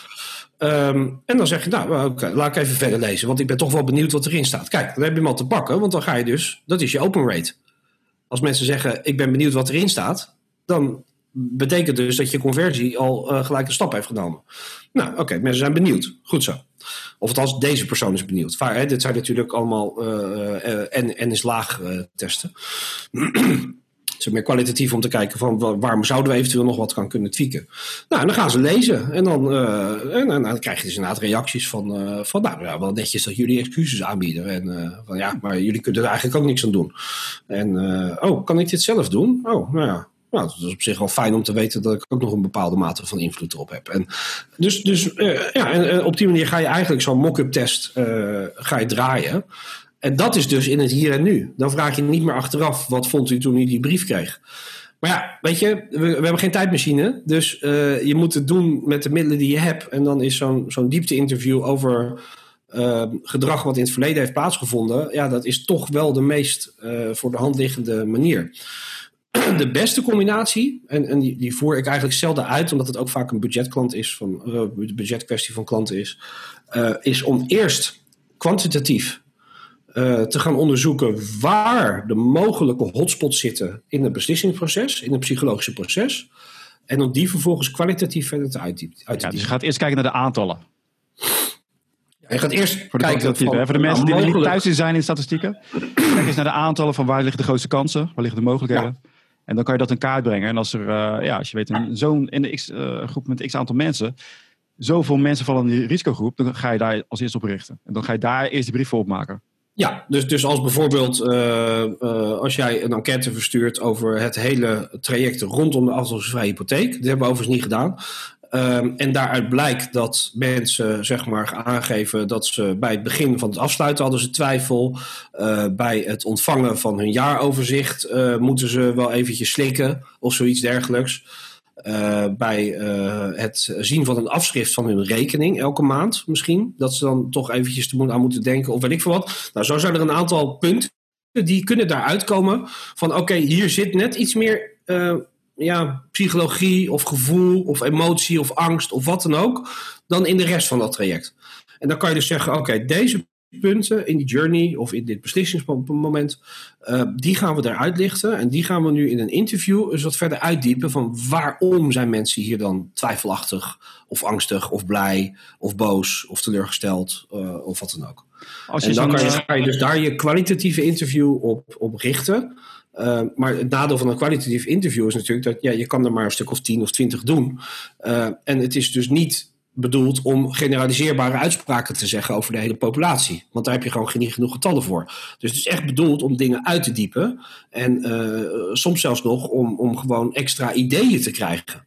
Ja. Um, en dan zeg je, nou, okay, laat ik even verder lezen. Want ik ben toch wel benieuwd wat erin staat. Kijk, dan heb je hem al te pakken. Want dan ga je dus, dat is je open rate. Als mensen zeggen, ik ben benieuwd wat erin staat. Dan betekent dus dat je conversie al uh, gelijk een stap heeft genomen. Nou, oké, okay, mensen zijn benieuwd. Goed zo. Of althans, deze persoon is benieuwd. Vaar, hè, dit zijn natuurlijk allemaal uh, en, en is laag uh, testen. Het is meer kwalitatief om te kijken van waarom zouden we eventueel nog wat gaan kunnen tweaken. Nou, en dan gaan ze lezen. En dan, uh, en, dan krijg je dus inderdaad reacties van, van nou ja, wel netjes dat jullie excuses aanbieden. En van ja, maar jullie kunnen er eigenlijk ook niks aan doen. En oh, kan ik dit zelf doen? Oh, nou ja. Nou, dat is op zich wel fijn om te weten dat ik ook nog een bepaalde mate van invloed erop heb. En dus dus uh, ja, en, op die manier ga je eigenlijk zo'n mock-up test uh, ga je draaien. En dat is dus in het hier en nu. Dan vraag je niet meer achteraf, wat vond u toen u die brief kreeg? Maar ja, weet je, we, hebben geen tijdmachine. Dus uh, je moet het doen met de middelen die je hebt. En dan is zo'n zo'n diepte-interview over gedrag wat in het verleden heeft plaatsgevonden. Ja, dat is toch wel de meest voor de hand liggende manier. De beste combinatie, en, en die, die, voer ik eigenlijk zelden uit, omdat het ook vaak een budgetklant is, van, uh, budgetkwestie van klanten is, is om eerst kwantitatief uh, te gaan onderzoeken waar de mogelijke hotspots zitten in het beslissingsproces, in het psychologische proces. En om die vervolgens kwalitatief verder te uitdiepen. Ja, dus je gaat eerst kijken naar de aantallen. Je gaat eerst voor de, kijken van, voor de mensen die er niet thuis in zijn in statistieken. Kijk eens naar de aantallen van waar liggen de grootste kansen, waar liggen de mogelijkheden. Ja. En dan kan je dat in kaart brengen. En als er, uh, ja, als je weet, zo'n in de X, uh, groep met x aantal mensen, zoveel mensen vallen in die risicogroep, dan ga je daar als eerste op richten. En dan ga je daar eerst de brief voor opmaken. Ja, dus, dus als bijvoorbeeld uh, als jij een enquête verstuurt over het hele traject rondom de aflossingsvrije hypotheek. Dat hebben we overigens niet gedaan. Um, en daaruit blijkt dat mensen zeg maar aangeven dat ze bij het begin van het afsluiten hadden ze twijfel. Uh, bij het ontvangen van hun jaaroverzicht moeten ze wel eventjes slikken of zoiets dergelijks. Uh, bij het zien van een afschrift van hun rekening elke maand misschien. Dat ze dan toch eventjes te aan moeten denken of weet ik veel wat. Nou, zo zijn er een aantal punten die kunnen daaruit komen van oké, hier zit net iets meer ja, psychologie of gevoel of emotie of angst of wat dan ook dan in de rest van dat traject. En dan kan je dus zeggen, oké, okay, deze punten in die journey of in dit beslissingsmoment, uh, die gaan we eruit lichten. En die gaan we nu in een interview eens wat verder uitdiepen van waarom zijn mensen hier dan twijfelachtig of angstig of blij of boos of teleurgesteld uh, of wat dan ook. Als je en dan kan je, kan je, dus daar je kwalitatieve interview op, op richten. Uh, maar het nadeel van een kwalitatief interview is natuurlijk dat ja, je kan er maar een stuk of tien of twintig doen. en het is dus niet bedoeld om generaliseerbare uitspraken te zeggen over de hele populatie. Want daar heb je gewoon niet genoeg getallen voor. Dus het is echt bedoeld om dingen uit te diepen. En uh, soms zelfs nog om, om gewoon extra ideeën te krijgen.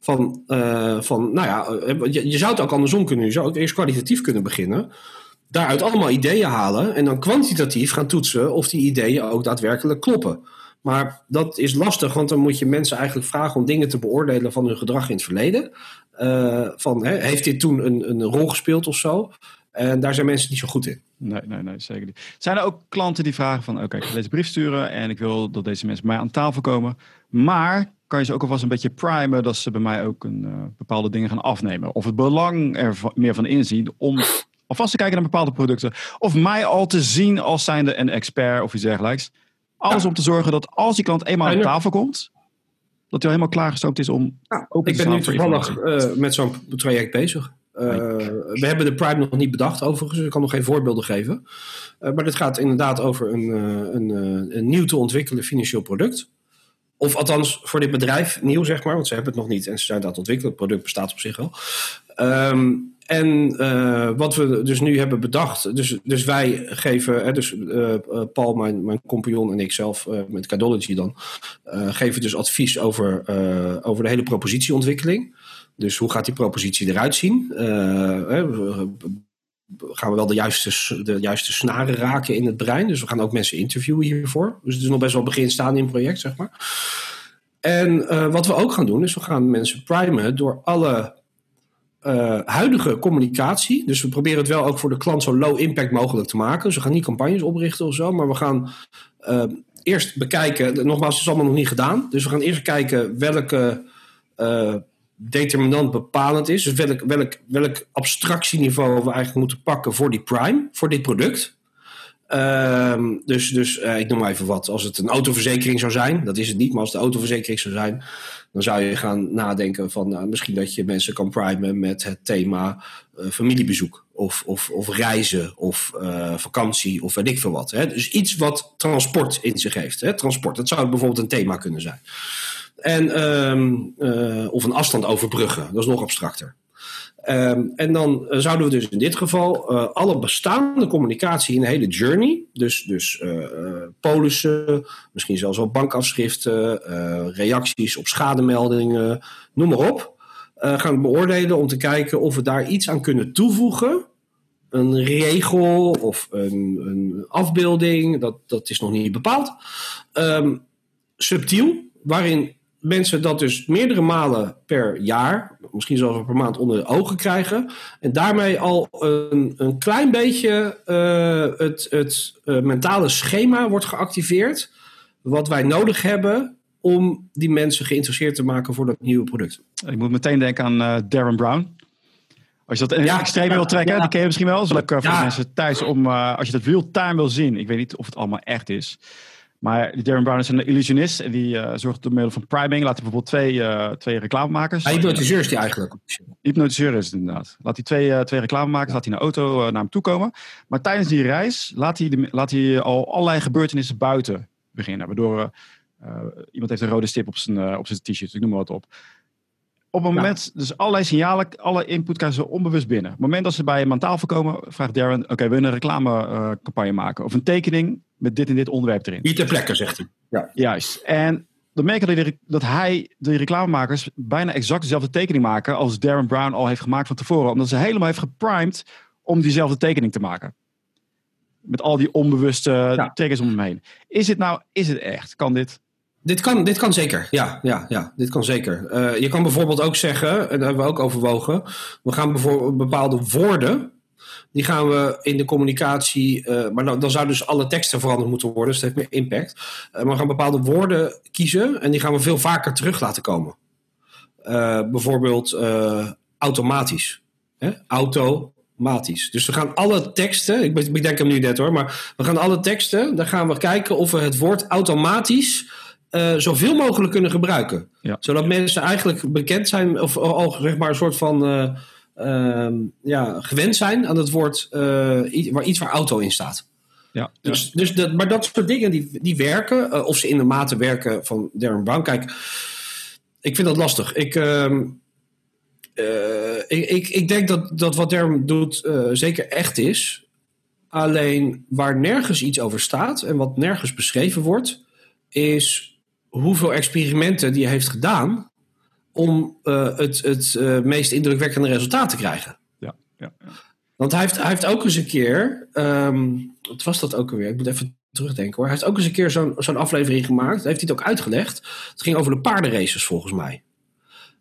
Van, uh, van nou ja, je, je, zou het ook andersom kunnen. Je zou ook eerst kwalitatief kunnen beginnen. Daaruit allemaal ideeën halen. En dan kwantitatief gaan toetsen of die ideeën ook daadwerkelijk kloppen. Maar dat is lastig, want dan moet je mensen eigenlijk vragen om dingen te beoordelen van hun gedrag in het verleden. Uh, van, hè, heeft dit toen een, een rol gespeeld of zo? En daar zijn mensen niet zo goed in. Nee, nee, nee, zeker niet. Zijn er ook klanten die vragen van, oké, ik wil deze brief sturen en ik wil dat deze mensen bij mij aan tafel komen. Maar kan je ze ook alvast een beetje primen dat ze bij mij ook een, uh, bepaalde dingen gaan afnemen? Of het belang er meer van inzien om alvast te kijken naar bepaalde producten. Of mij al te zien als zijnde een expert of iets dergelijks. Alles ja. om te zorgen dat als die klant eenmaal aan tafel komt, dat hij al helemaal klaargestoomd is om ja, open te Ik ben nu toevallig uh, met zo'n traject bezig. we hebben de Prime nog niet bedacht overigens, ik kan nog geen voorbeelden geven. maar dit gaat inderdaad over een, een, een nieuw te ontwikkelen financieel product. Of althans voor dit bedrijf nieuw, zeg maar, want ze hebben het nog niet en ze zijn dat ontwikkelen. Het product bestaat op zich wel. Ehm, en uh, wat we dus nu hebben bedacht, dus, dus wij geven, hè, dus uh, Paul, mijn, mijn compagnon en ik zelf met Cadology dan, geven dus advies over, over de hele propositieontwikkeling. Dus hoe gaat die propositie eruit zien? gaan we wel de juiste, de juiste snaren raken in het brein. Dus we gaan ook mensen interviewen hiervoor. Dus het is nog best wel begin staan in het project, zeg maar. En wat we ook gaan doen, is we gaan mensen primen door alle uh, huidige communicatie. Dus we proberen het wel ook voor de klant zo low impact mogelijk te maken. Dus we gaan niet campagnes oprichten of zo, maar we gaan uh, eerst bekijken. Nogmaals, het is allemaal nog niet gedaan. Dus we gaan eerst kijken welke determinant bepalend is. Dus welk, welk, welk abstractieniveau we eigenlijk moeten pakken voor die prime, voor dit product. Um, dus dus uh, ik noem maar even wat. Als het een autoverzekering zou zijn, dat is het niet, maar als het een autoverzekering zou zijn, dan zou je gaan nadenken van nou, misschien dat je mensen kan primen met het thema uh, familiebezoek of, of, of reizen of vakantie of weet ik veel wat. Hè? Dus iets wat transport in zich heeft. Hè? Transport, dat zou bijvoorbeeld een thema kunnen zijn. En, uh, of een afstand overbruggen, dat is nog abstracter. Um, en dan uh, zouden we dus in dit geval uh, alle bestaande communicatie in de hele journey, dus, dus polissen, misschien zelfs wel bankafschriften, reacties op schademeldingen, noem maar op, gaan beoordelen om te kijken of we daar iets aan kunnen toevoegen. Een regel of een, een afbeelding, dat, dat is nog niet bepaald. Um, subtiel, waarin mensen dat dus meerdere malen per jaar, misschien zelfs per maand onder de ogen krijgen. En daarmee al een, een klein beetje uh, het, het uh, mentale schema wordt geactiveerd. Wat wij nodig hebben om die mensen geïnteresseerd te maken voor dat nieuwe product. Ik moet meteen denken aan uh, Darren Brown. Als je dat ja, extreem wil trekken, ja. die ken je misschien wel. Dat is leuk voor ja. mensen thuis om, als je dat real-time wil zien. Ik weet niet of het allemaal echt is. Maar Darren Brown is een illusionist en die uh, zorgt door middel van priming. Laat hij bijvoorbeeld twee, uh, twee reclamemakers. Hij hypnotiseur is die eigenlijk. Hypnotiseur is het inderdaad. Laat hij twee, uh, twee reclamemakers, laat hij in de auto naar hem toe komen. Maar tijdens die reis laat hij, de, laat hij al allerlei gebeurtenissen buiten beginnen. Waardoor iemand heeft een rode stip op zijn, op zijn t-shirt, ik noem maar wat op. Op het moment, ja. dus allerlei signalen, alle input krijgen ze onbewust binnen. Op het moment dat ze bij hem aan tafel komen, vraagt Darren: Oké, okay, we willen een reclamecampagne maken. Of een tekening met dit en dit onderwerp erin. Hier ter plekke, zegt hij. Ja. Juist. En dan merken we dat hij, de reclamemakers, bijna exact dezelfde tekening maken als Darren Brown al heeft gemaakt van tevoren. Omdat ze helemaal heeft geprimed om diezelfde tekening te maken. Met al die onbewuste ja. triggers om hem heen. Is het nou, is het echt? Kan dit? Dit kan, dit kan zeker, ja, ja, ja, dit kan zeker. Uh, je kan bijvoorbeeld ook zeggen, en dat hebben we ook overwogen, we gaan bijvoorbeeld bepaalde woorden die gaan we in de communicatie, uh, maar dan, dan zou dus alle teksten veranderd moeten worden, dus dat heeft meer impact. Uh, maar we gaan bepaalde woorden kiezen en die gaan we veel vaker terug laten komen. Bijvoorbeeld automatisch. Hè? Automatisch. Dus we gaan alle teksten, ik bedenk hem nu net hoor, maar we gaan alle teksten, dan gaan we kijken of we het woord automatisch zoveel mogelijk kunnen gebruiken. Ja. Zodat mensen eigenlijk bekend zijn, of al zeg maar een soort van uh, ja, gewend zijn aan het woord uh, waar iets waar auto in staat. Ja, dus, dus dat, maar dat soort dingen die, die werken, uh, of ze in de mate werken van Darren Brown. Kijk, ik vind dat lastig. Ik, uh, ik, ik, ik, denk dat, dat wat Darren doet zeker echt is. Alleen waar nergens iets over staat en wat nergens beschreven wordt, is hoeveel experimenten die hij heeft gedaan om uh, het, het uh, meest indrukwekkende resultaat te krijgen. Ja, ja, ja. Want hij heeft, hij heeft ook eens een keer, um, wat was dat ook alweer? Ik moet even terugdenken hoor. Hij heeft ook eens een keer zo'n zo'n aflevering gemaakt. Heeft hij het ook uitgelegd. Het ging over de paardenraces volgens mij.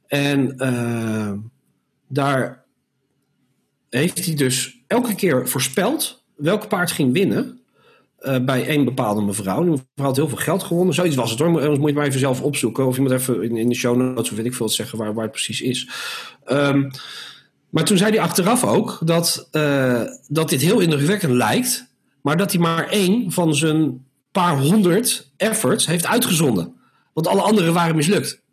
En uh, daar heeft hij dus elke keer voorspeld welke paard ging winnen. Uh, bij één bepaalde mevrouw. Die mevrouw had heel veel geld gewonnen. Zoiets was het hoor. Anders moet je maar even zelf opzoeken. Of moet even in, in de show notes of weet ik veel zeggen waar, waar het precies is. Um, maar toen zei hij achteraf ook dat, uh, dat dit heel indrukwekkend lijkt. Maar dat hij maar één van zijn paar honderd efforts heeft uitgezonden. Want alle anderen waren mislukt.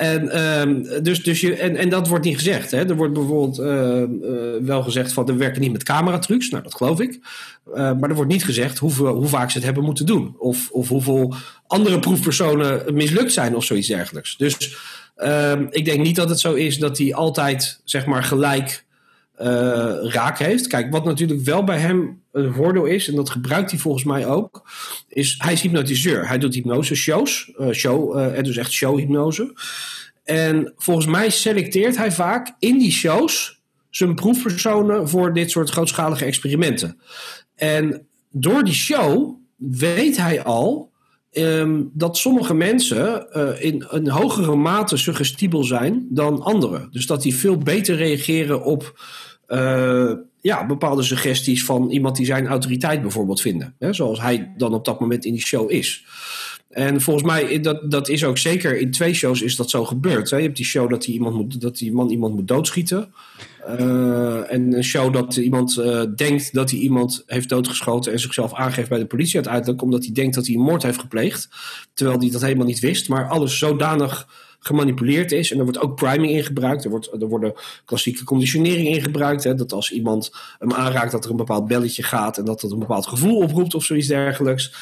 En, ehm, dus, dus je, en, en dat wordt niet gezegd. Hè? Er wordt bijvoorbeeld eh, eh, wel gezegd van we werken niet met cameratrucs. Nou, dat geloof ik. Eh, maar er wordt niet gezegd hoeveel, hoe vaak ze het hebben moeten doen. Of, of hoeveel andere proefpersonen mislukt zijn of zoiets dergelijks. Dus ehm, ik denk niet dat het zo is dat hij altijd zeg maar gelijk raak heeft. Kijk, wat natuurlijk wel bij hem een voordeel is, en dat gebruikt hij volgens mij ook, is hij is hypnotiseur. Hij doet hypnose shows, uh, show, uh, dus echt showhypnose. En volgens mij selecteert hij vaak in die shows zijn proefpersonen voor dit soort grootschalige experimenten. En door die show weet hij al um, dat sommige mensen in een hogere mate suggestibel zijn dan anderen. Dus dat die veel beter reageren op uh, ja, bepaalde suggesties van iemand die zijn autoriteit bijvoorbeeld vinden. Hè, zoals hij dan op dat moment in die show is. En volgens mij, dat, dat is ook zeker in twee shows is dat zo gebeurd. Hè. Je hebt die show dat die, iemand moet, dat die man iemand moet doodschieten. Uh, en een show dat iemand denkt dat hij iemand heeft doodgeschoten en zichzelf aangeeft bij de politie uiteindelijk, omdat hij denkt dat hij een moord heeft gepleegd. Terwijl hij dat helemaal niet wist. Maar alles zodanig gemanipuleerd is. En er wordt ook priming in gebruikt. Er, wordt, er worden klassieke conditionering in gebruikt. Hè, dat als iemand hem aanraakt, dat er een bepaald belletje gaat en dat dat een bepaald gevoel oproept of zoiets dergelijks.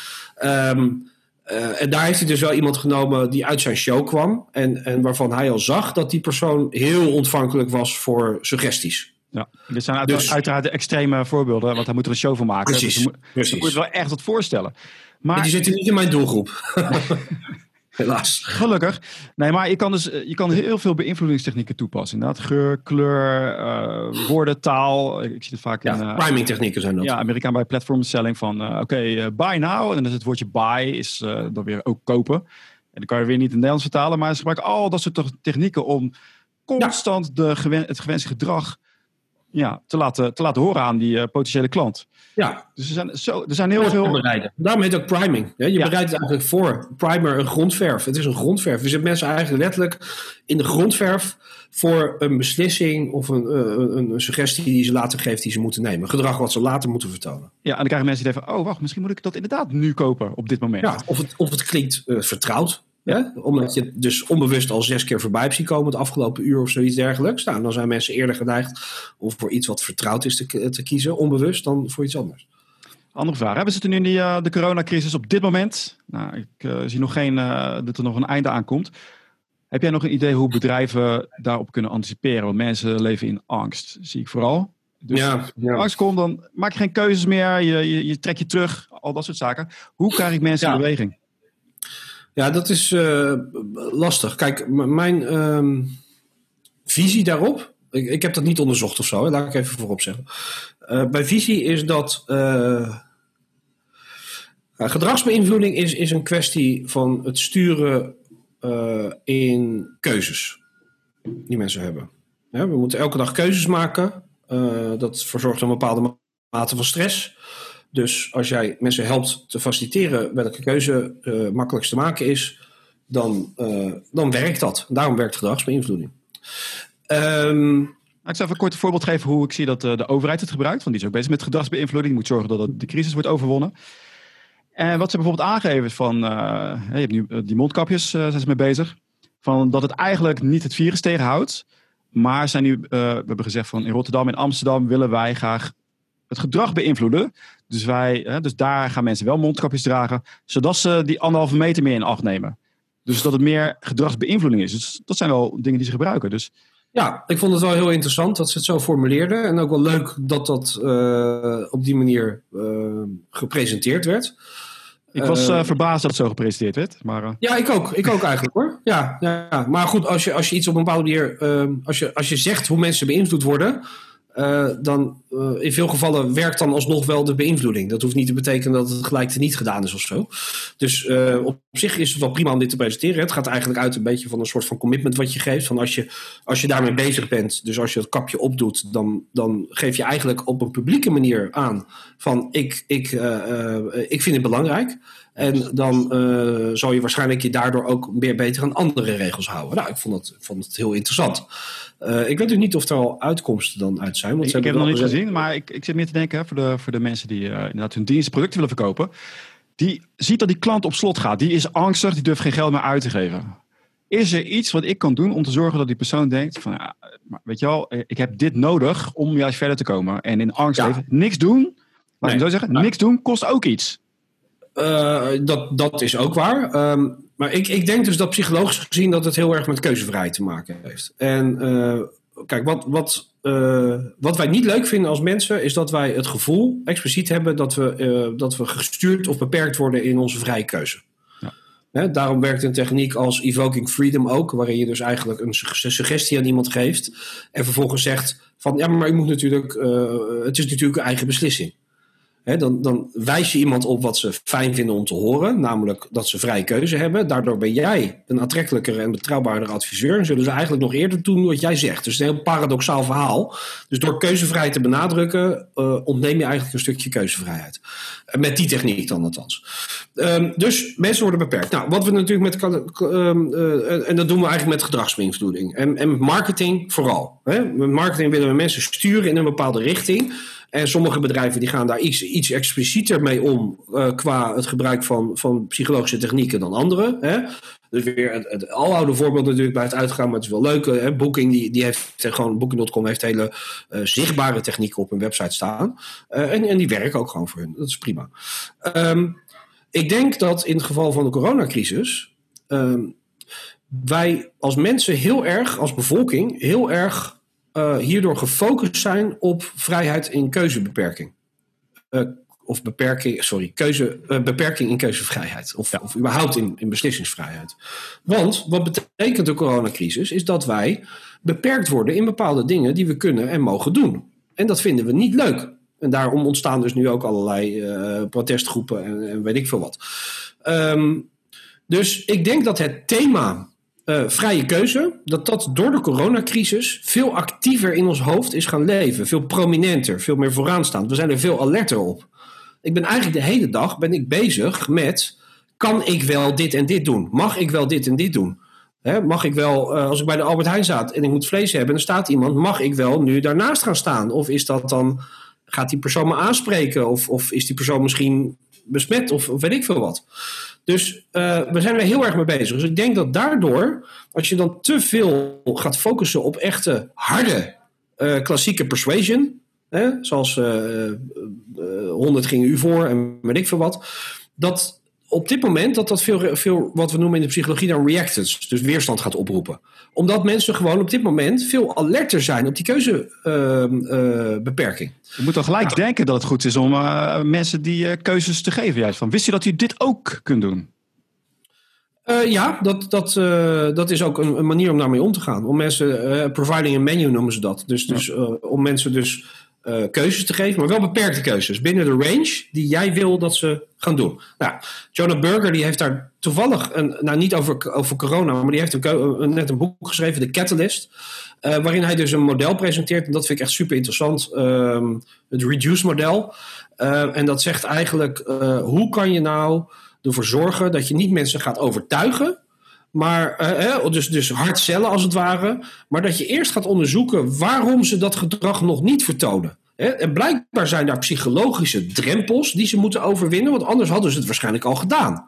Um, uh, en daar heeft hij dus wel iemand genomen die uit zijn show kwam. En, en waarvan hij al zag dat die persoon heel ontvankelijk was voor suggesties. Ja, dit zijn uiteraard, dus, uiteraard de extreme voorbeelden, want hij moet er een show van maken. Precies, dus moet, precies. moet je wel echt wat voorstellen. Maar, maar die zitten niet in mijn doelgroep. Helaas. Gelukkig. Nee, maar je kan dus je kan heel veel beïnvloedingstechnieken toepassen. Inderdaad, geur, kleur, uh, woorden, taal. Ik zie het vaak ja, in... Uh, priming technieken zijn dat. Ja, Amerikaan bij platform selling van... Uh, oké, okay, buy now. En dan is het woordje buy is dan weer ook kopen. En dan kan je weer niet in het Nederlands vertalen. Maar ze gebruiken al dat soort technieken om constant ja. de gewen, het gewenste gedrag ja, te, laten, te laten horen aan die potentiële klant. Ja. Dus er zijn, zo, er zijn heel veel... Bereiden. Daarom heet het ook priming. Je ja. bereidt het eigenlijk voor. Primer, een grondverf. Het is een grondverf. We zetten mensen eigenlijk letterlijk in de grondverf voor een beslissing of een, een, een, suggestie die ze later geeft die ze moeten nemen. Gedrag wat ze later moeten vertonen. Ja, en dan krijgen mensen die denken oh wacht, misschien moet ik dat inderdaad nu kopen op dit moment. Ja, of het, of het klinkt uh, vertrouwd. Ja? Omdat je het dus onbewust al zes keer voorbij hebt zien komen het afgelopen uur of zoiets dergelijks. Nou, dan zijn mensen eerder geneigd om voor iets wat vertrouwd is te, te kiezen, onbewust, dan voor iets anders. Andere vraag. We zitten nu in die, uh, de coronacrisis op dit moment. Nou, ik uh, zie nog geen, uh, dat er nog een einde aankomt. Heb jij nog een idee hoe bedrijven daarop kunnen anticiperen? Want mensen leven in angst, zie ik vooral. Dus ja, als ja. angst komt, dan maak je geen keuzes meer. Je, je, je trekt je terug, al dat soort zaken. Hoe krijg ik mensen ja. in beweging? Ja, dat is lastig. Kijk, mijn um, visie daarop ik, heb dat niet onderzocht of zo, hè. laat ik even voorop zeggen. Uh, bij visie is dat. Uh, gedragsbeïnvloeding is, is een kwestie van het sturen in keuzes die mensen hebben. We moeten elke dag keuzes maken. dat verzorgt een bepaalde mate van stress. Dus als jij mensen helpt te faciliteren welke keuze makkelijkst te maken is, dan, dan werkt dat. Daarom werkt gedragsbeïnvloeding. Um, ik zal even een kort voorbeeld geven hoe ik zie dat uh, de overheid het gebruikt. Want die is ook bezig met gedragsbeïnvloeding. Die moet zorgen dat de crisis wordt overwonnen. En wat ze bijvoorbeeld aangeven is van... Uh, je hebt nu uh, die mondkapjes, zijn ze mee bezig. Van dat het eigenlijk niet het virus tegenhoudt. Maar zijn nu, we hebben gezegd van in Rotterdam en Amsterdam willen wij graag het gedrag beïnvloeden. Dus, wij, dus daar gaan mensen wel mondkapjes dragen. Zodat ze die anderhalve meter meer in acht nemen. Dus dat het meer gedragsbeïnvloeding is. Dus dat zijn wel dingen die ze gebruiken. Dus ja, ik vond het wel heel interessant dat ze het zo formuleerden. En ook wel leuk dat dat uh, op die manier uh, gepresenteerd werd. Ik was uh, verbaasd dat het zo gepresenteerd werd. Maar, Ja, ik ook. Ik ook eigenlijk hoor. Ja, ja. Maar goed, als je, als je iets op een bepaalde manier. als, je, als je zegt hoe mensen beïnvloed worden. Uh, dan uh, in veel gevallen werkt dan alsnog wel de beïnvloeding. Dat hoeft niet te betekenen dat het gelijk niet gedaan is of zo. Dus uh, op zich is het wel prima om dit te presenteren. Het gaat eigenlijk uit een beetje van een soort van commitment wat je geeft. Van als je, als je daarmee bezig bent, dus als je het kapje opdoet, dan, dan geef je eigenlijk op een publieke manier aan van ik, ik, ik vind het belangrijk. En dan uh, zal je waarschijnlijk je daardoor ook meer beter aan andere regels houden. Nou, ik vond het, vond het heel interessant. Uh, ik weet dus niet of er al uitkomsten dan uit zijn. Want ik, ik heb het nog niet gezien, maar ik, ik zit meer te denken hè, voor, de, voor de mensen die uh, inderdaad hun diensten, producten willen verkopen. Die ziet dat die klant op slot gaat. Die is angstig, die durft geen geld meer uit te geven. is er iets wat ik kan doen om te zorgen dat die persoon denkt van, ja, weet je wel, ik heb dit nodig om juist verder te komen. En in angst leven, niks doen, laat ik zo zeggen, niks doen kost ook iets. Uh, dat, dat is ook waar. Um, maar ik, ik denk dus dat psychologisch gezien dat het heel erg met keuzevrijheid te maken heeft. En uh, kijk, wat, wat, uh, wat wij niet leuk vinden als mensen, is dat wij het gevoel expliciet hebben dat we, dat we gestuurd of beperkt worden in onze vrije keuze. Daarom werkt een techniek als evoking freedom ook, waarin je dus eigenlijk een suggestie aan iemand geeft en vervolgens zegt van ja, maar je moet natuurlijk, uh, het is natuurlijk een eigen beslissing dan, dan wijs je iemand op wat ze fijn vinden om te horen, namelijk dat ze vrije keuze hebben. Daardoor ben jij een aantrekkelijker en betrouwbaarder adviseur. En zullen ze eigenlijk nog eerder doen wat jij zegt. Dus een heel paradoxaal verhaal. Dus door keuzevrijheid te benadrukken, uh, ontneem je eigenlijk een stukje keuzevrijheid. Uh, met die techniek dan althans. Um, dus mensen worden beperkt. Nou, wat we natuurlijk met. Um, uh, en dat doen we eigenlijk met gedragsbeïnvloeding. En, en marketing vooral. Hè? Met marketing willen we mensen sturen in een bepaalde richting. En sommige bedrijven die gaan daar iets, iets explicieter mee om uh, qua het gebruik van, van psychologische technieken dan anderen. Hè? Dus weer het, het aloude voorbeeld natuurlijk bij het uitgaan, maar het is wel leuk. Hè? Booking, die, die heeft gewoon, Booking.com heeft hele uh, zichtbare technieken op hun website staan. Uh, en, en die werken ook gewoon voor hun. Dat is prima. Um, ik denk dat in het geval van de coronacrisis um, wij als mensen heel erg, als bevolking, heel erg uh, hierdoor gefocust zijn op vrijheid in keuzebeperking. Uh, of beperking, sorry, keuze, uh, beperking in keuzevrijheid. Of, ja. of überhaupt in, in beslissingsvrijheid. Want wat betekent de coronacrisis? Is dat wij beperkt worden in bepaalde dingen die we kunnen en mogen doen. En dat vinden we niet leuk. En daarom ontstaan dus nu ook allerlei protestgroepen en, en, weet ik veel wat. Um, dus ik denk dat het thema uh, vrije keuze, dat dat door de coronacrisis veel actiever in ons hoofd is gaan leven. Veel prominenter, veel meer vooraanstaand. We zijn er veel alerter op. Ik ben eigenlijk de hele dag ben ik bezig met, kan ik wel dit en dit doen? Mag ik wel dit en dit doen? Mag ik wel, uh, als ik bij de Albert Heijn staat en ik moet vlees hebben en er staat iemand, mag ik wel nu daarnaast gaan staan? Of is dat dan, gaat die persoon me aanspreken? Of, of is die persoon misschien besmet of, weet ik veel wat? Dus uh, we zijn er heel erg mee bezig. Dus ik denk dat daardoor, als je dan te veel gaat focussen op echte harde uh, klassieke persuasion, hè, zoals uh, 100 ging u voor en weet ik veel wat, dat op dit moment dat dat veel, veel wat we noemen in de psychologie dan reactance, dus weerstand gaat oproepen. Omdat mensen gewoon op dit moment veel alerter zijn op die keuzebeperking. je moet dan gelijk denken dat het goed is om uh, mensen die uh, keuzes te geven. Juist van, wist je dat u dit ook kunt doen? Ja, dat, dat, dat is ook een, een, manier om daarmee om te gaan. Om mensen, providing a menu noemen ze dat. Dus, dus om mensen dus uh, keuzes te geven, maar wel beperkte keuzes binnen de range die jij wil dat ze gaan doen. Nou, Jonah Burger die heeft daar toevallig, een, nou niet over, over corona, maar die heeft net een boek geschreven, The Catalyst, uh, waarin hij dus een model presenteert en dat vind ik echt super interessant, uh, het Reduce model. Uh, en dat zegt eigenlijk, hoe kan je nou ervoor zorgen dat je niet mensen gaat overtuigen, maar, eh, dus, dus hard cellen als het ware. Maar dat je eerst gaat onderzoeken waarom ze dat gedrag nog niet vertonen. En blijkbaar zijn daar psychologische drempels die ze moeten overwinnen, want anders hadden ze het waarschijnlijk al gedaan.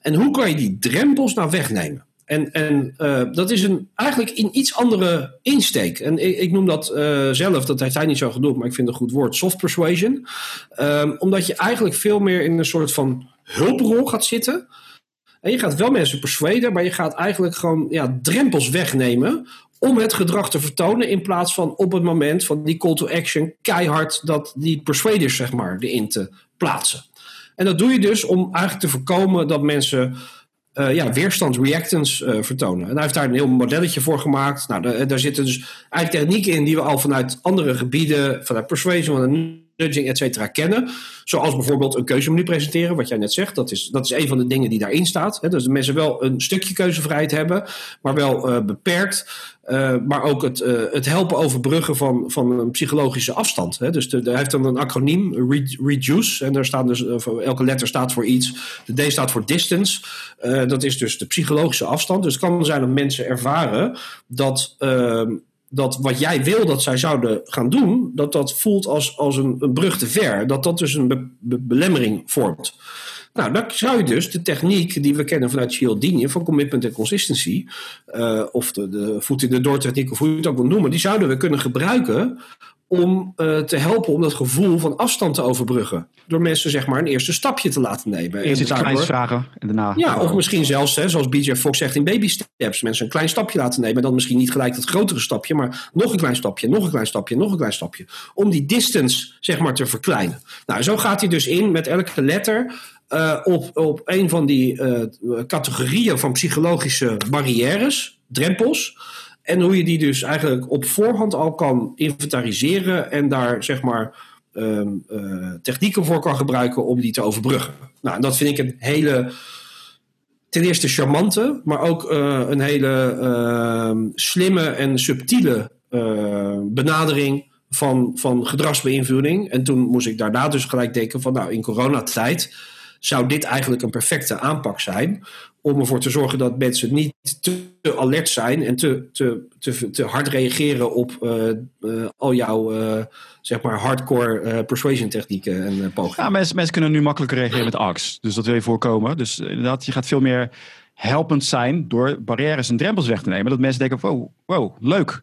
En hoe kan je die drempels nou wegnemen? En, en uh, dat is een, eigenlijk een iets andere insteek. En ik, noem dat uh, zelf, dat heeft hij niet zo genoemd, maar ik vind het een goed woord, soft persuasion. Um, omdat je eigenlijk veel meer in een soort van hulprol gaat zitten. En je gaat wel mensen persuaden, maar je gaat eigenlijk gewoon ja, drempels wegnemen om het gedrag te vertonen. In plaats van op het moment van die call to action keihard dat die persuaders zeg maar erin te plaatsen. En dat doe je dus om eigenlijk te voorkomen dat mensen uh, ja, weerstand, reactance uh, vertonen. En hij heeft daar een heel modelletje voor gemaakt. Nou, daar, daar zitten dus eigenlijk technieken in die we al vanuit andere gebieden, vanuit persuasion, vanuit nudging, et cetera, kennen. Zoals bijvoorbeeld een keuzemenu presenteren, wat jij net zegt. Dat is, dat is een van de dingen die daarin staat. Hè. Dus de mensen wel een stukje keuzevrijheid hebben, maar wel uh, beperkt. Uh, maar ook het, uh, het helpen overbruggen van, van een psychologische afstand. Hè. Dus de, hij heeft dan een acroniem, reduce. En daar staan dus, elke letter staat voor iets. De D staat voor distance. dat is dus de psychologische afstand. Dus het kan zijn dat mensen ervaren dat ehm, dat wat jij wil dat zij zouden gaan doen, dat dat voelt als, als een, een brug te ver. Dat dat dus een be, be, belemmering vormt. Nou, dan zou je dus de techniek die we kennen vanuit Cialdini, van commitment en consistency, uh, of de, de voet in de door techniek, of hoe je het ook wil noemen, die zouden we kunnen gebruiken om uh, te helpen om dat gevoel van afstand te overbruggen. Door mensen zeg maar een eerste stapje te laten nemen. Eerst iets kleins vragen en daarna... Ja, of misschien zelfs, hè, zoals BJ Fox zegt, in baby steps. Mensen een klein stapje laten nemen. En dan misschien niet gelijk dat grotere stapje, maar nog een klein stapje, nog een klein stapje, nog een klein stapje. Om die distance zeg maar te verkleinen. Nou, zo gaat hij dus in met elke letter uh, op, op een van die uh, categorieën van psychologische barrières, drempels. En hoe je die dus eigenlijk op voorhand al kan inventariseren en daar zeg maar um, uh, technieken voor kan gebruiken om die te overbruggen. Nou, dat vind ik een hele, ten eerste charmante, maar ook uh, een hele uh, slimme en subtiele uh, benadering van, van gedragsbeïnvloeding. En toen moest ik daarna dus gelijk denken van nou, in coronatijd zou dit eigenlijk een perfecte aanpak zijn om ervoor te zorgen dat mensen niet te alert zijn en te, te, te, te hard reageren op uh, uh, al jouw uh, zeg maar hardcore persuasion technieken en pogingen. Ja, mensen, mensen kunnen nu makkelijker reageren met angst. Dus dat wil je voorkomen. Dus inderdaad, je gaat veel meer helpend zijn door barrières en drempels weg te nemen. Dat mensen denken, wow, wow leuk.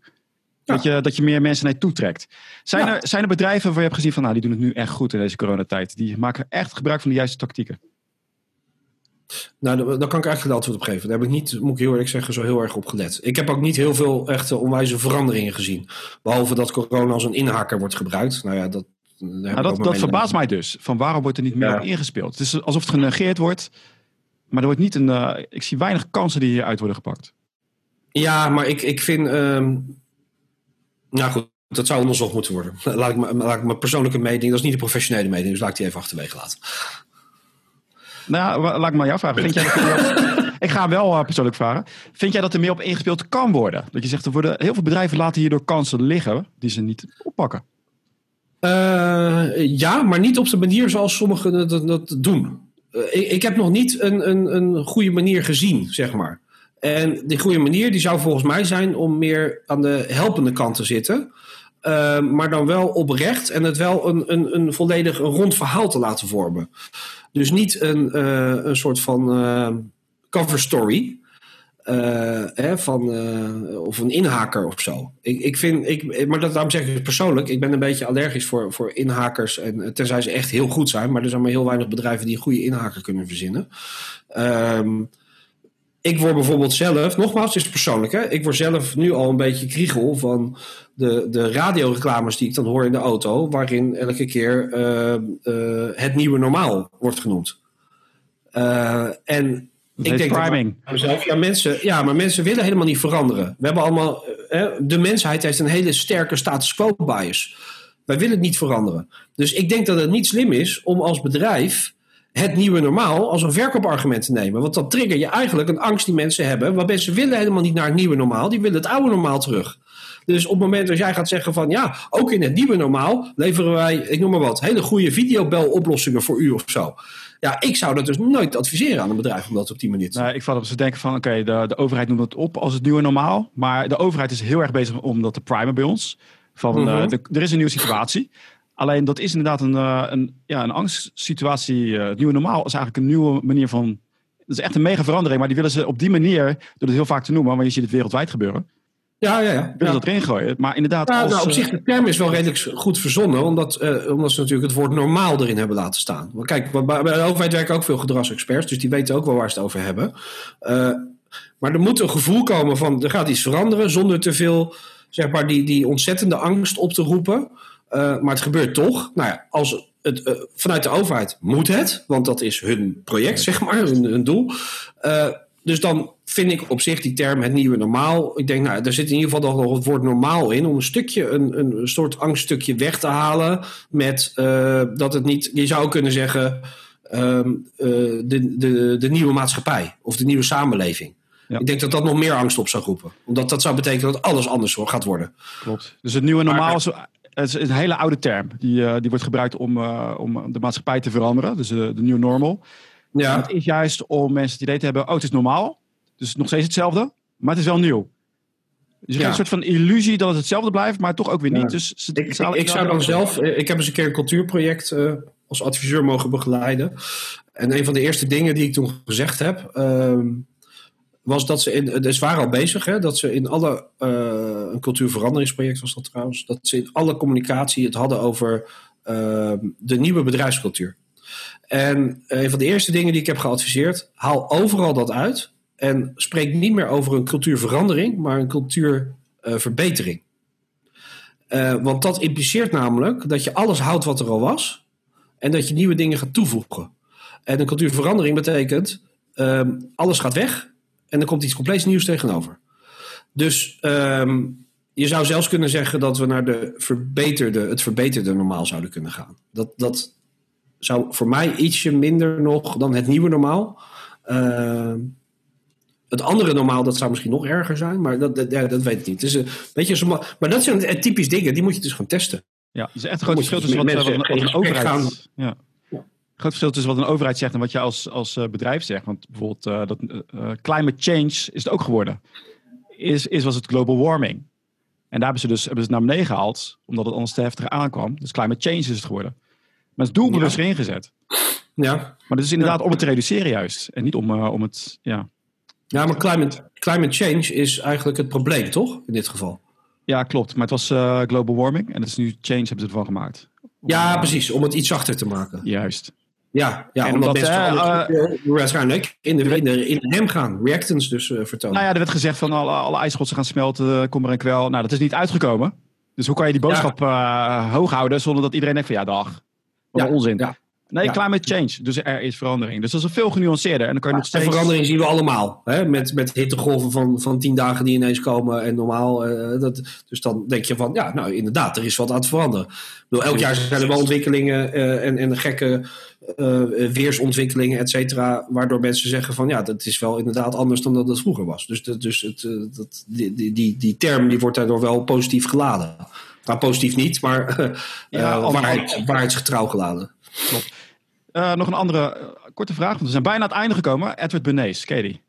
Ja. Dat, je, dat je meer mensen naar je toe trekt. Zijn, ja. er, zijn er bedrijven waar je hebt gezien van, nou, die doen het nu echt goed in deze coronatijd. Die maken echt gebruik van de juiste tactieken. Nou, daar kan ik eigenlijk geen antwoord op geven. Daar heb ik niet, moet ik heel eerlijk zeggen, zo heel erg op gelet. Ik heb ook niet heel veel echte onwijze veranderingen gezien. Behalve dat corona als een inhaker wordt gebruikt. Nou ja, dat, nou, dat, dat verbaast mij dus. Van waarom wordt er niet meer ja. op ingespeeld? Het is alsof het genegeerd wordt. Maar er wordt niet een. Uh, ik zie weinig kansen die hieruit worden gepakt. Ja, maar ik, ik vind. Um, nou goed, dat zou onderzocht moeten worden. Laat ik, laat ik mijn persoonlijke mening. Dat is niet de professionele mening, dus laat ik die even achterwege laten. Nou, laat ik maar jou vragen. Vind jij dat ik ga hem wel uh, persoonlijk vragen. Vind jij dat er meer op ingespeeld kan worden? Dat je zegt, er worden heel veel bedrijven laten hierdoor kansen liggen die ze niet oppakken. Uh, ja, maar niet op de manier zoals sommigen dat, dat doen. Uh, ik, ik, heb nog niet een, een, een goede manier gezien, zeg maar. En die goede manier die zou volgens mij zijn om meer aan de helpende kant te zitten. Uh, maar dan wel oprecht en het wel een, een, een volledig een rond verhaal te laten vormen. Dus niet een, uh, een soort van uh, cover story. Uh, hè, van, of een inhaker of zo. Ik, ik vind, ik, maar dat, daarom zeg ik persoonlijk, ik ben een beetje allergisch voor, voor inhakers. En, tenzij ze echt heel goed zijn, maar er zijn maar heel weinig bedrijven die een goede inhaker kunnen verzinnen. Um, ik word bijvoorbeeld zelf, nogmaals, het is persoonlijk, hè, ik word zelf nu al een beetje kriegel van de, de radioreclames die ik dan hoor in de auto, waarin elke keer uh, uh, het nieuwe normaal wordt genoemd. Uh, en ik denk priming. mezelf, ja, mensen, ja, maar mensen willen helemaal niet veranderen. We hebben allemaal, de mensheid heeft een hele sterke status quo bias. Wij willen niet veranderen. Dus ik denk dat het niet slim is om als bedrijf het nieuwe normaal als een verkoopargument te nemen. Want dan trigger je eigenlijk een angst die mensen hebben. Want mensen willen helemaal niet naar het nieuwe normaal. Die willen het oude normaal terug. Dus op het moment dat jij gaat zeggen van ja, ook in het nieuwe normaal leveren wij, ik noem maar wat, hele goede videobeloplossingen voor u of zo. Ja, ik zou dat dus nooit adviseren aan een bedrijf om dat op die manier te doen. Nou, ik val op ze denken van oké, okay, de, de overheid noemt het op als het nieuwe normaal. Maar de overheid is heel erg bezig om dat te primen bij ons. Van uh, de, er is een nieuwe situatie. Alleen dat is inderdaad een, uh, een, ja, een angstsituatie. Uh, het nieuwe normaal is eigenlijk een nieuwe manier van. Dat is echt een mega verandering, maar die willen ze op die manier, door het heel vaak te noemen, maar je ziet het wereldwijd gebeuren. Ja, ja, ja. Willen ja. dat erin gooien. Maar inderdaad. Ja, als, nou, op zich, de term is wel redelijk goed verzonnen, omdat, uh, omdat ze natuurlijk het woord normaal erin hebben laten staan. Want kijk, bij de overheid werken ook veel gedragsexperts, dus die weten ook wel waar ze het over hebben. maar er moet een gevoel komen van er gaat iets veranderen zonder te veel, zeg maar, die, die ontzettende angst op te roepen. Uh, maar het gebeurt toch. Nou ja, als het, uh, vanuit de overheid moet het, want dat is hun project, zeg maar, hun, hun doel. Uh, dus dan vind ik op zich die term het nieuwe normaal. Ik denk, nou, er zit in ieder geval nog het woord normaal in. Om een stukje, een, een soort angststukje weg te halen. Met dat het niet, je zou kunnen zeggen, um, de, de, de nieuwe maatschappij of de nieuwe samenleving. Ja. Ik denk dat dat nog meer angst op zou roepen. Omdat dat zou betekenen dat alles anders gaat worden. Klopt. Dus het nieuwe normaal is het is een hele oude term. Die, uh, die wordt gebruikt om, uh, om de maatschappij te veranderen. Dus de, de new normal. Ja. En het is juist om mensen het idee te hebben... oh, het is normaal. Dus nog steeds hetzelfde. Maar het is wel nieuw. Dus je ja. een soort van illusie dat het hetzelfde blijft... maar toch ook weer niet. Ja. Dus ik, ik, ik zou dan zelf... Ik heb eens een keer een cultuurproject... Uh, als adviseur mogen begeleiden. En een van de eerste dingen die ik toen gezegd heb, ehm, was dat ze in, dus waren al bezig, hè, dat ze in alle, uh, een cultuurveranderingsproject was dat trouwens, dat ze in alle communicatie het hadden over uh, de nieuwe bedrijfscultuur. En een van de eerste dingen die ik heb geadviseerd, haal overal dat uit en spreek niet meer over een cultuurverandering, maar een cultuurverbetering. Uh, want dat impliceert namelijk dat je alles houdt wat er al was en dat je nieuwe dingen gaat toevoegen. En een cultuurverandering betekent ehm, alles gaat weg en er komt iets compleet nieuws tegenover. Dus ehm, je zou zelfs kunnen zeggen dat we naar de verbeterde, het verbeterde normaal zouden kunnen gaan. Dat, dat zou voor mij ietsje minder nog dan het nieuwe normaal. Uh, het andere normaal, dat zou misschien nog erger zijn, maar dat, dat, ja, dat weet ik niet. Is een beetje maar dat zijn typisch dingen, die moet je dus gewoon testen. Ja, dus echt een groot verschil tussen wat, wat, wat een overheid... Gaan. Ja. Groot verschil tussen wat een overheid zegt en wat je als, als uh, bedrijf zegt. Want bijvoorbeeld uh, dat, uh, climate change is het ook geworden. Is, is was het global warming. En daar hebben ze dus hebben ze het naar beneden gehaald, omdat het anders te heftig aankwam. Dus climate change is het geworden. Maar het is doelbewust ja. erin gezet. Ja. Maar dat is inderdaad ja. om het te reduceren juist. En niet om, om het, ja... Ja, maar climate, climate change is eigenlijk het probleem, toch? In dit geval. Ja, klopt. Maar het was global warming en het is nu change hebben ze ervan gemaakt. Ja, precies. Om het iets zachter te maken. Juist. Ja, ja en omdat, uh, uh, waarschijnlijk in de, in, de, in hem gaan. Reactants dus uh, vertonen. Nou ja, er werd gezegd van alle, alle ijsschotsen gaan smelten, kom er en kwel. Nou, dat is niet uitgekomen. Dus hoe kan je die boodschap ja. hoog houden zonder dat iedereen denkt van ja, dag. Wat ja, onzin. Ja. Nee, ja. climate change. Dus er is verandering. Dus dat is veel genuanceerder. En dan kan je nog steeds... En verandering zien we allemaal. Hè? Met, met hittegolven van, van tien dagen die ineens komen. En normaal. Uh, dat, dus dan denk je van, ja, nou inderdaad, er is wat aan het veranderen. Ik bedoel, elk jaar zijn er wel ontwikkelingen uh, en, en gekke uh, weersontwikkelingen, et cetera. Waardoor mensen zeggen van, ja, dat is wel inderdaad anders dan dat het vroeger was. Dus, dat, dus het, dat, die, die, die, die term die wordt daardoor wel positief geladen. Nou, positief niet, maar ja, waarheid, waarheidsgetrouw geladen. Klopt. Uh, nog een andere uh, korte vraag, want we zijn bijna aan het einde gekomen. Edward Bernays, ken je die?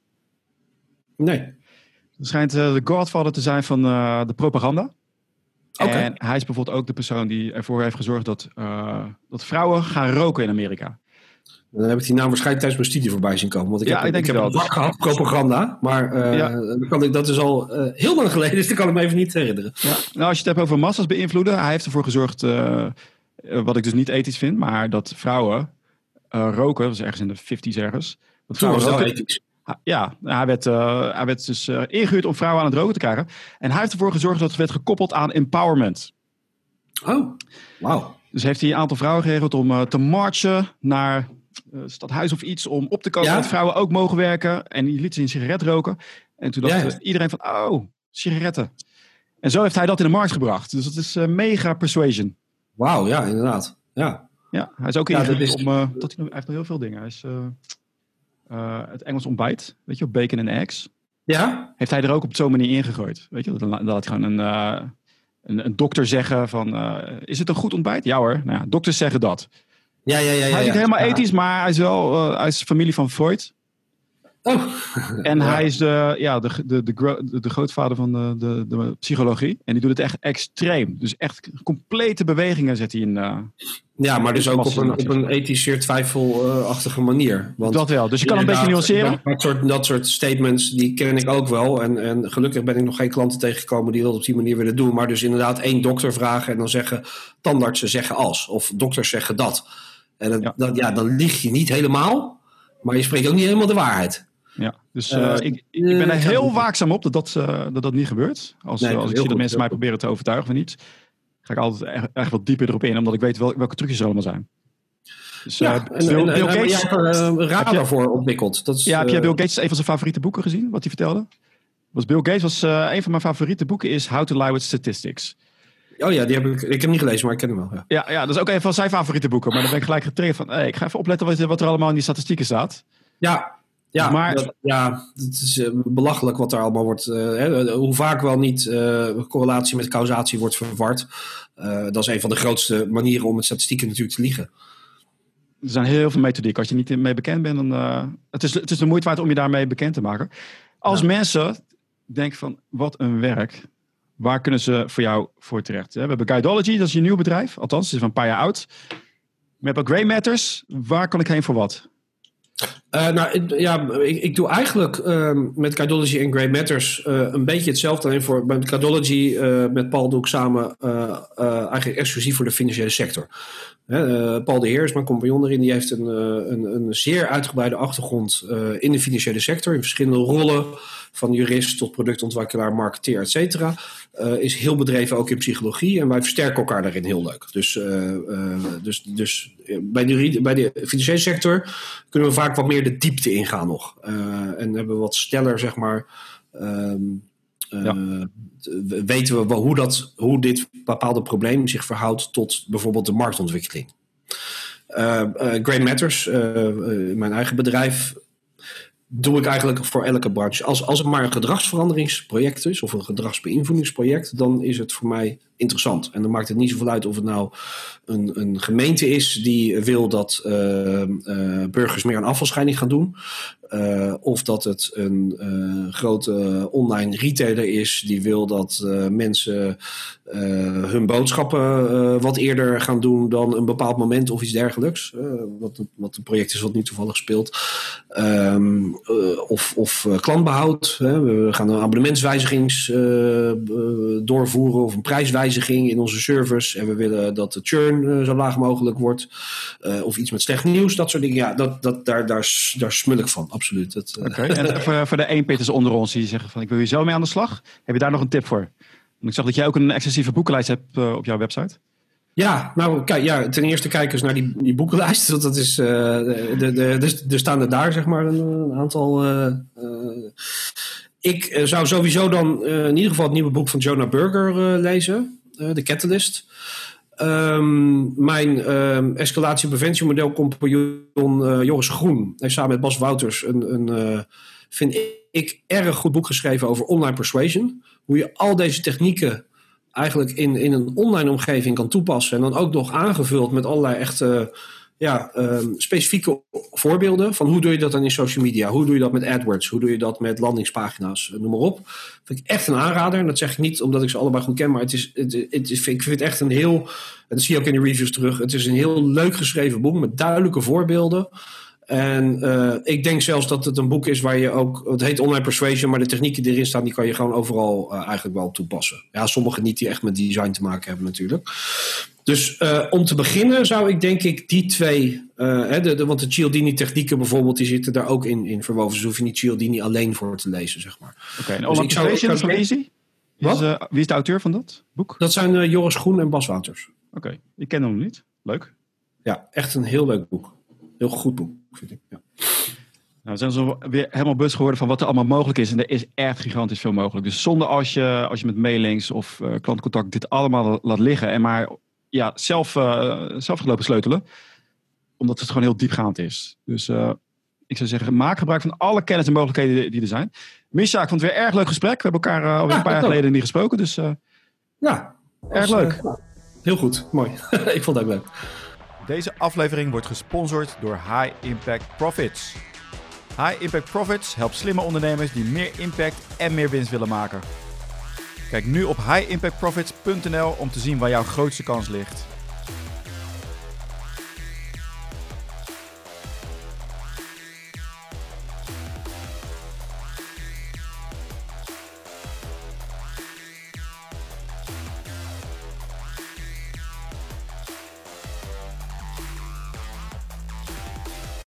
Nee. Het schijnt uh, de godfather te zijn van de propaganda. Okay. En hij is bijvoorbeeld ook de persoon die ervoor heeft gezorgd dat, dat vrouwen gaan roken in Amerika. Dan heb ik die naam waarschijnlijk tijdens mijn studie voorbij zien komen. Want ik ja, heb, ik denk ik heb wel. een gehad, propaganda. Maar ja. kan ik, dat is al heel lang geleden, dus dat kan ik me even niet herinneren. Ja. Nou, als je het hebt over massa's beïnvloeden. Hij heeft ervoor gezorgd, wat ik dus niet ethisch vind, maar dat vrouwen roken, dat was ergens in de 50s ergens. Dat roken, ethisch. Ja, hij werd, uh, hij werd dus uh, ingehuurd om vrouwen aan het roken te krijgen. En hij heeft ervoor gezorgd dat het werd gekoppeld aan empowerment. Oh, wauw. Dus heeft hij een aantal vrouwen geregeld om uh, te marchen naar stadhuis of iets. Om op te komen ja? dat vrouwen ook mogen werken. En die liet ze een sigaret roken. En toen dacht ja. iedereen van, oh, sigaretten. En zo heeft hij dat in de markt gebracht. Dus dat is mega persuasion. Wauw, ja, inderdaad. Ja. Ja, hij is ook ja, is... om. Uh, dat hij, hij heeft nog heel veel dingen. Hij is uh, uh, het Engels ontbijt, weet je, op bacon en eggs. Ja. Heeft hij er ook op zo'n manier ingegooid. Weet je, dat laat gewoon een, een, een, dokter zeggen van, is het een goed ontbijt? Ja hoor. Nou ja, dokters zeggen dat. Ja, ja, ja. ja hij is niet helemaal ethisch, maar hij is wel, hij is familie van Freud. Oh. En ja. hij is de, ja, de, de, de, de, de grootvader van de, de, de, psychologie. En die doet het echt extreem. Dus echt complete bewegingen zet hij in. Uh, ja, maar dus ook op een, op een ethisch zeer twijfelachtige manier. Want dat wel. Dus je kan een beetje nuanceren. Dat soort, dat soort statements, die ken ik ook wel. En, en gelukkig ben ik nog geen klanten tegengekomen die dat op die manier willen doen. Maar dus inderdaad één dokter vragen en dan zeggen tandartsen zeggen als. Of dokters zeggen dat. En dat, ja. Dat, ja, dan lieg je niet helemaal. Maar je spreekt ook niet helemaal de waarheid. Ja, dus uh, ik, ik, ben er heel waakzaam op dat dat, dat, dat niet gebeurt. Als, nee, als ik zie dat mensen mij proberen te overtuigen van iets, ga ik altijd echt, echt wat dieper erop in, omdat ik weet wel, welke trucjes er allemaal zijn. Dus, ja, uh, en, Bill, Bill Gates, hebt er een raad daarvoor ontwikkeld. Dat is, ja, heb jij Bill Gates een van zijn favoriete boeken gezien, wat hij vertelde? Was Bill Gates was een van mijn favoriete boeken is How to Lie with Statistics. Oh ja, die heb ik, ik heb hem niet gelezen, maar ik ken hem wel. Ja, ja, ja dat is ook een van zijn favoriete boeken. Maar dan ben ik gelijk getriggerd van, hey, ik ga even opletten wat, wat er allemaal in die statistieken staat. Ja, ja, maar, dat, ja, het is uh, belachelijk wat er allemaal wordt. Uh, hè, hoe vaak wel niet uh, correlatie met causatie wordt verward. dat is een van de grootste manieren om met statistieken natuurlijk te liegen. Er zijn heel veel methodiek. Als je niet mee bekend bent, dan. het, is, het is de moeite waard om je daarmee bekend te maken. Als ja. mensen denken van wat een werk. Waar kunnen ze voor jou voor terecht? We hebben Guidology, dat is je nieuw bedrijf. Althans, het is van een paar jaar oud. Hebt ook Grey Matters. Waar kan ik heen voor wat? Uh, nou, ja, ik, ik, doe eigenlijk uh, met Cardology en Grey Matters uh, een beetje hetzelfde. Alleen voor met Cardology met Paul doe ik samen eigenlijk exclusief voor de financiële sector. Paul de Heer is mijn compagnon erin. Die heeft een, een, een zeer uitgebreide achtergrond in de financiële sector. In verschillende rollen van jurist tot productontwikkelaar, marketeer, et cetera. Uh, is heel bedreven ook in psychologie. En wij versterken elkaar daarin heel leuk. Dus, uh, uh, dus, dus bij, de, bij de financiële sector kunnen we vaak wat meer de diepte ingaan nog. en hebben we wat sneller, zeg maar. Ehm, ja. Weten we hoe, dat, hoe dit bepaalde probleem zich verhoudt tot bijvoorbeeld de marktontwikkeling. Great Matters, mijn eigen bedrijf, doe ik eigenlijk voor elke branche. Als, als het maar een gedragsveranderingsproject is of een gedragsbeïnvloedingsproject, dan is het voor mij interessant. En dan maakt het niet zoveel uit of het nou een, een gemeente is die wil dat uh, uh, burgers meer een afvalscheiding gaan doen. Uh, of dat het een grote online retailer is die wil dat mensen hun boodschappen wat eerder gaan doen dan een bepaald moment of iets dergelijks. wat, wat een project is wat nu toevallig speelt. Um, of of klantbehoud. we gaan een abonnementswijzigings doorvoeren of een prijswijziging in onze servers. En we willen dat de churn zo laag mogelijk wordt. Of iets met slecht nieuws, dat soort dingen. Ja, dat, dat, daar, daar, daar smul ik van, absoluut. Uh... Oké, okay. en voor, voor de eenpitters onder ons die zeggen van ik wil hier zo mee aan de slag. Heb je daar nog een tip voor? Want ik zag dat jij ook een excessieve boekenlijst hebt op jouw website. Ja, nou, kijk, ja, ten eerste kijk eens naar die, die boekenlijst. Dat, dat is, uh, de, de, de, er staan er daar, zeg maar, een, een aantal. Uh, uh, ik zou sowieso dan in ieder geval het nieuwe boek van Jonah Burger lezen. Eh, de Catalyst. Um, mijn um, escalatiepreventiemodel compagnon uh, Joris Groen heeft samen met Bas Wouters een, een uh, vind ik, erg goed boek geschreven over online persuasion. Hoe je al deze technieken eigenlijk in, in een online omgeving kan toepassen. En dan ook nog aangevuld met allerlei echte ja, um, specifieke voorbeelden van hoe doe je dat dan in social media? Hoe doe je dat met AdWords? Hoe doe je dat met landingspagina's? Noem maar op. Vind ik echt een aanrader. En dat zeg ik niet omdat ik ze allebei goed ken, maar het is, het, is, ik vind het echt een heel, en dat zie je ook in de reviews terug, het is een heel leuk geschreven boek met duidelijke voorbeelden. En uh, ik denk zelfs dat het een boek is waar je ook, het heet Online Persuasion, maar de technieken die erin staan, die kan je gewoon overal uh, eigenlijk wel toepassen. Ja, sommige niet die echt met design te maken hebben natuurlijk. Dus uh, om te beginnen zou ik denk ik die twee, hè, de, de, want de Cialdini technieken bijvoorbeeld, die zitten daar ook in, in verwoven. Dus hoef je niet Cialdini alleen voor te lezen, zeg maar. Oké, okay, en dus is van Easy? Wat? Is, wie is de auteur van dat boek? Dat zijn Joris Groen en Bas Wouters. Oké, okay. ik ken hem niet. Leuk. Ja, echt een heel leuk boek. Heel goed boek vind ik. Ja. Nou, we zijn zo weer helemaal bewust geworden van wat er allemaal mogelijk is. En er is echt gigantisch veel mogelijk. Dus zonder als je, als je met mailings of klantcontact dit allemaal laat liggen. En maar ja, zelf, uh, zelf gelopen sleutelen. Omdat het gewoon heel diepgaand is. Dus uh, ik zou zeggen, maak gebruik van alle kennis en mogelijkheden die er zijn. Misha, ik vond het weer een erg leuk gesprek. We hebben elkaar alweer ja, een paar jaar geleden niet gesproken. Dus ja, erg leuk. heel goed, mooi. ik vond het ook leuk. Deze aflevering wordt gesponsord door High Impact Profits. High Impact Profits helpt slimme ondernemers die meer impact en meer winst willen maken. Kijk nu op highimpactprofits.nl om te zien waar jouw grootste kans ligt.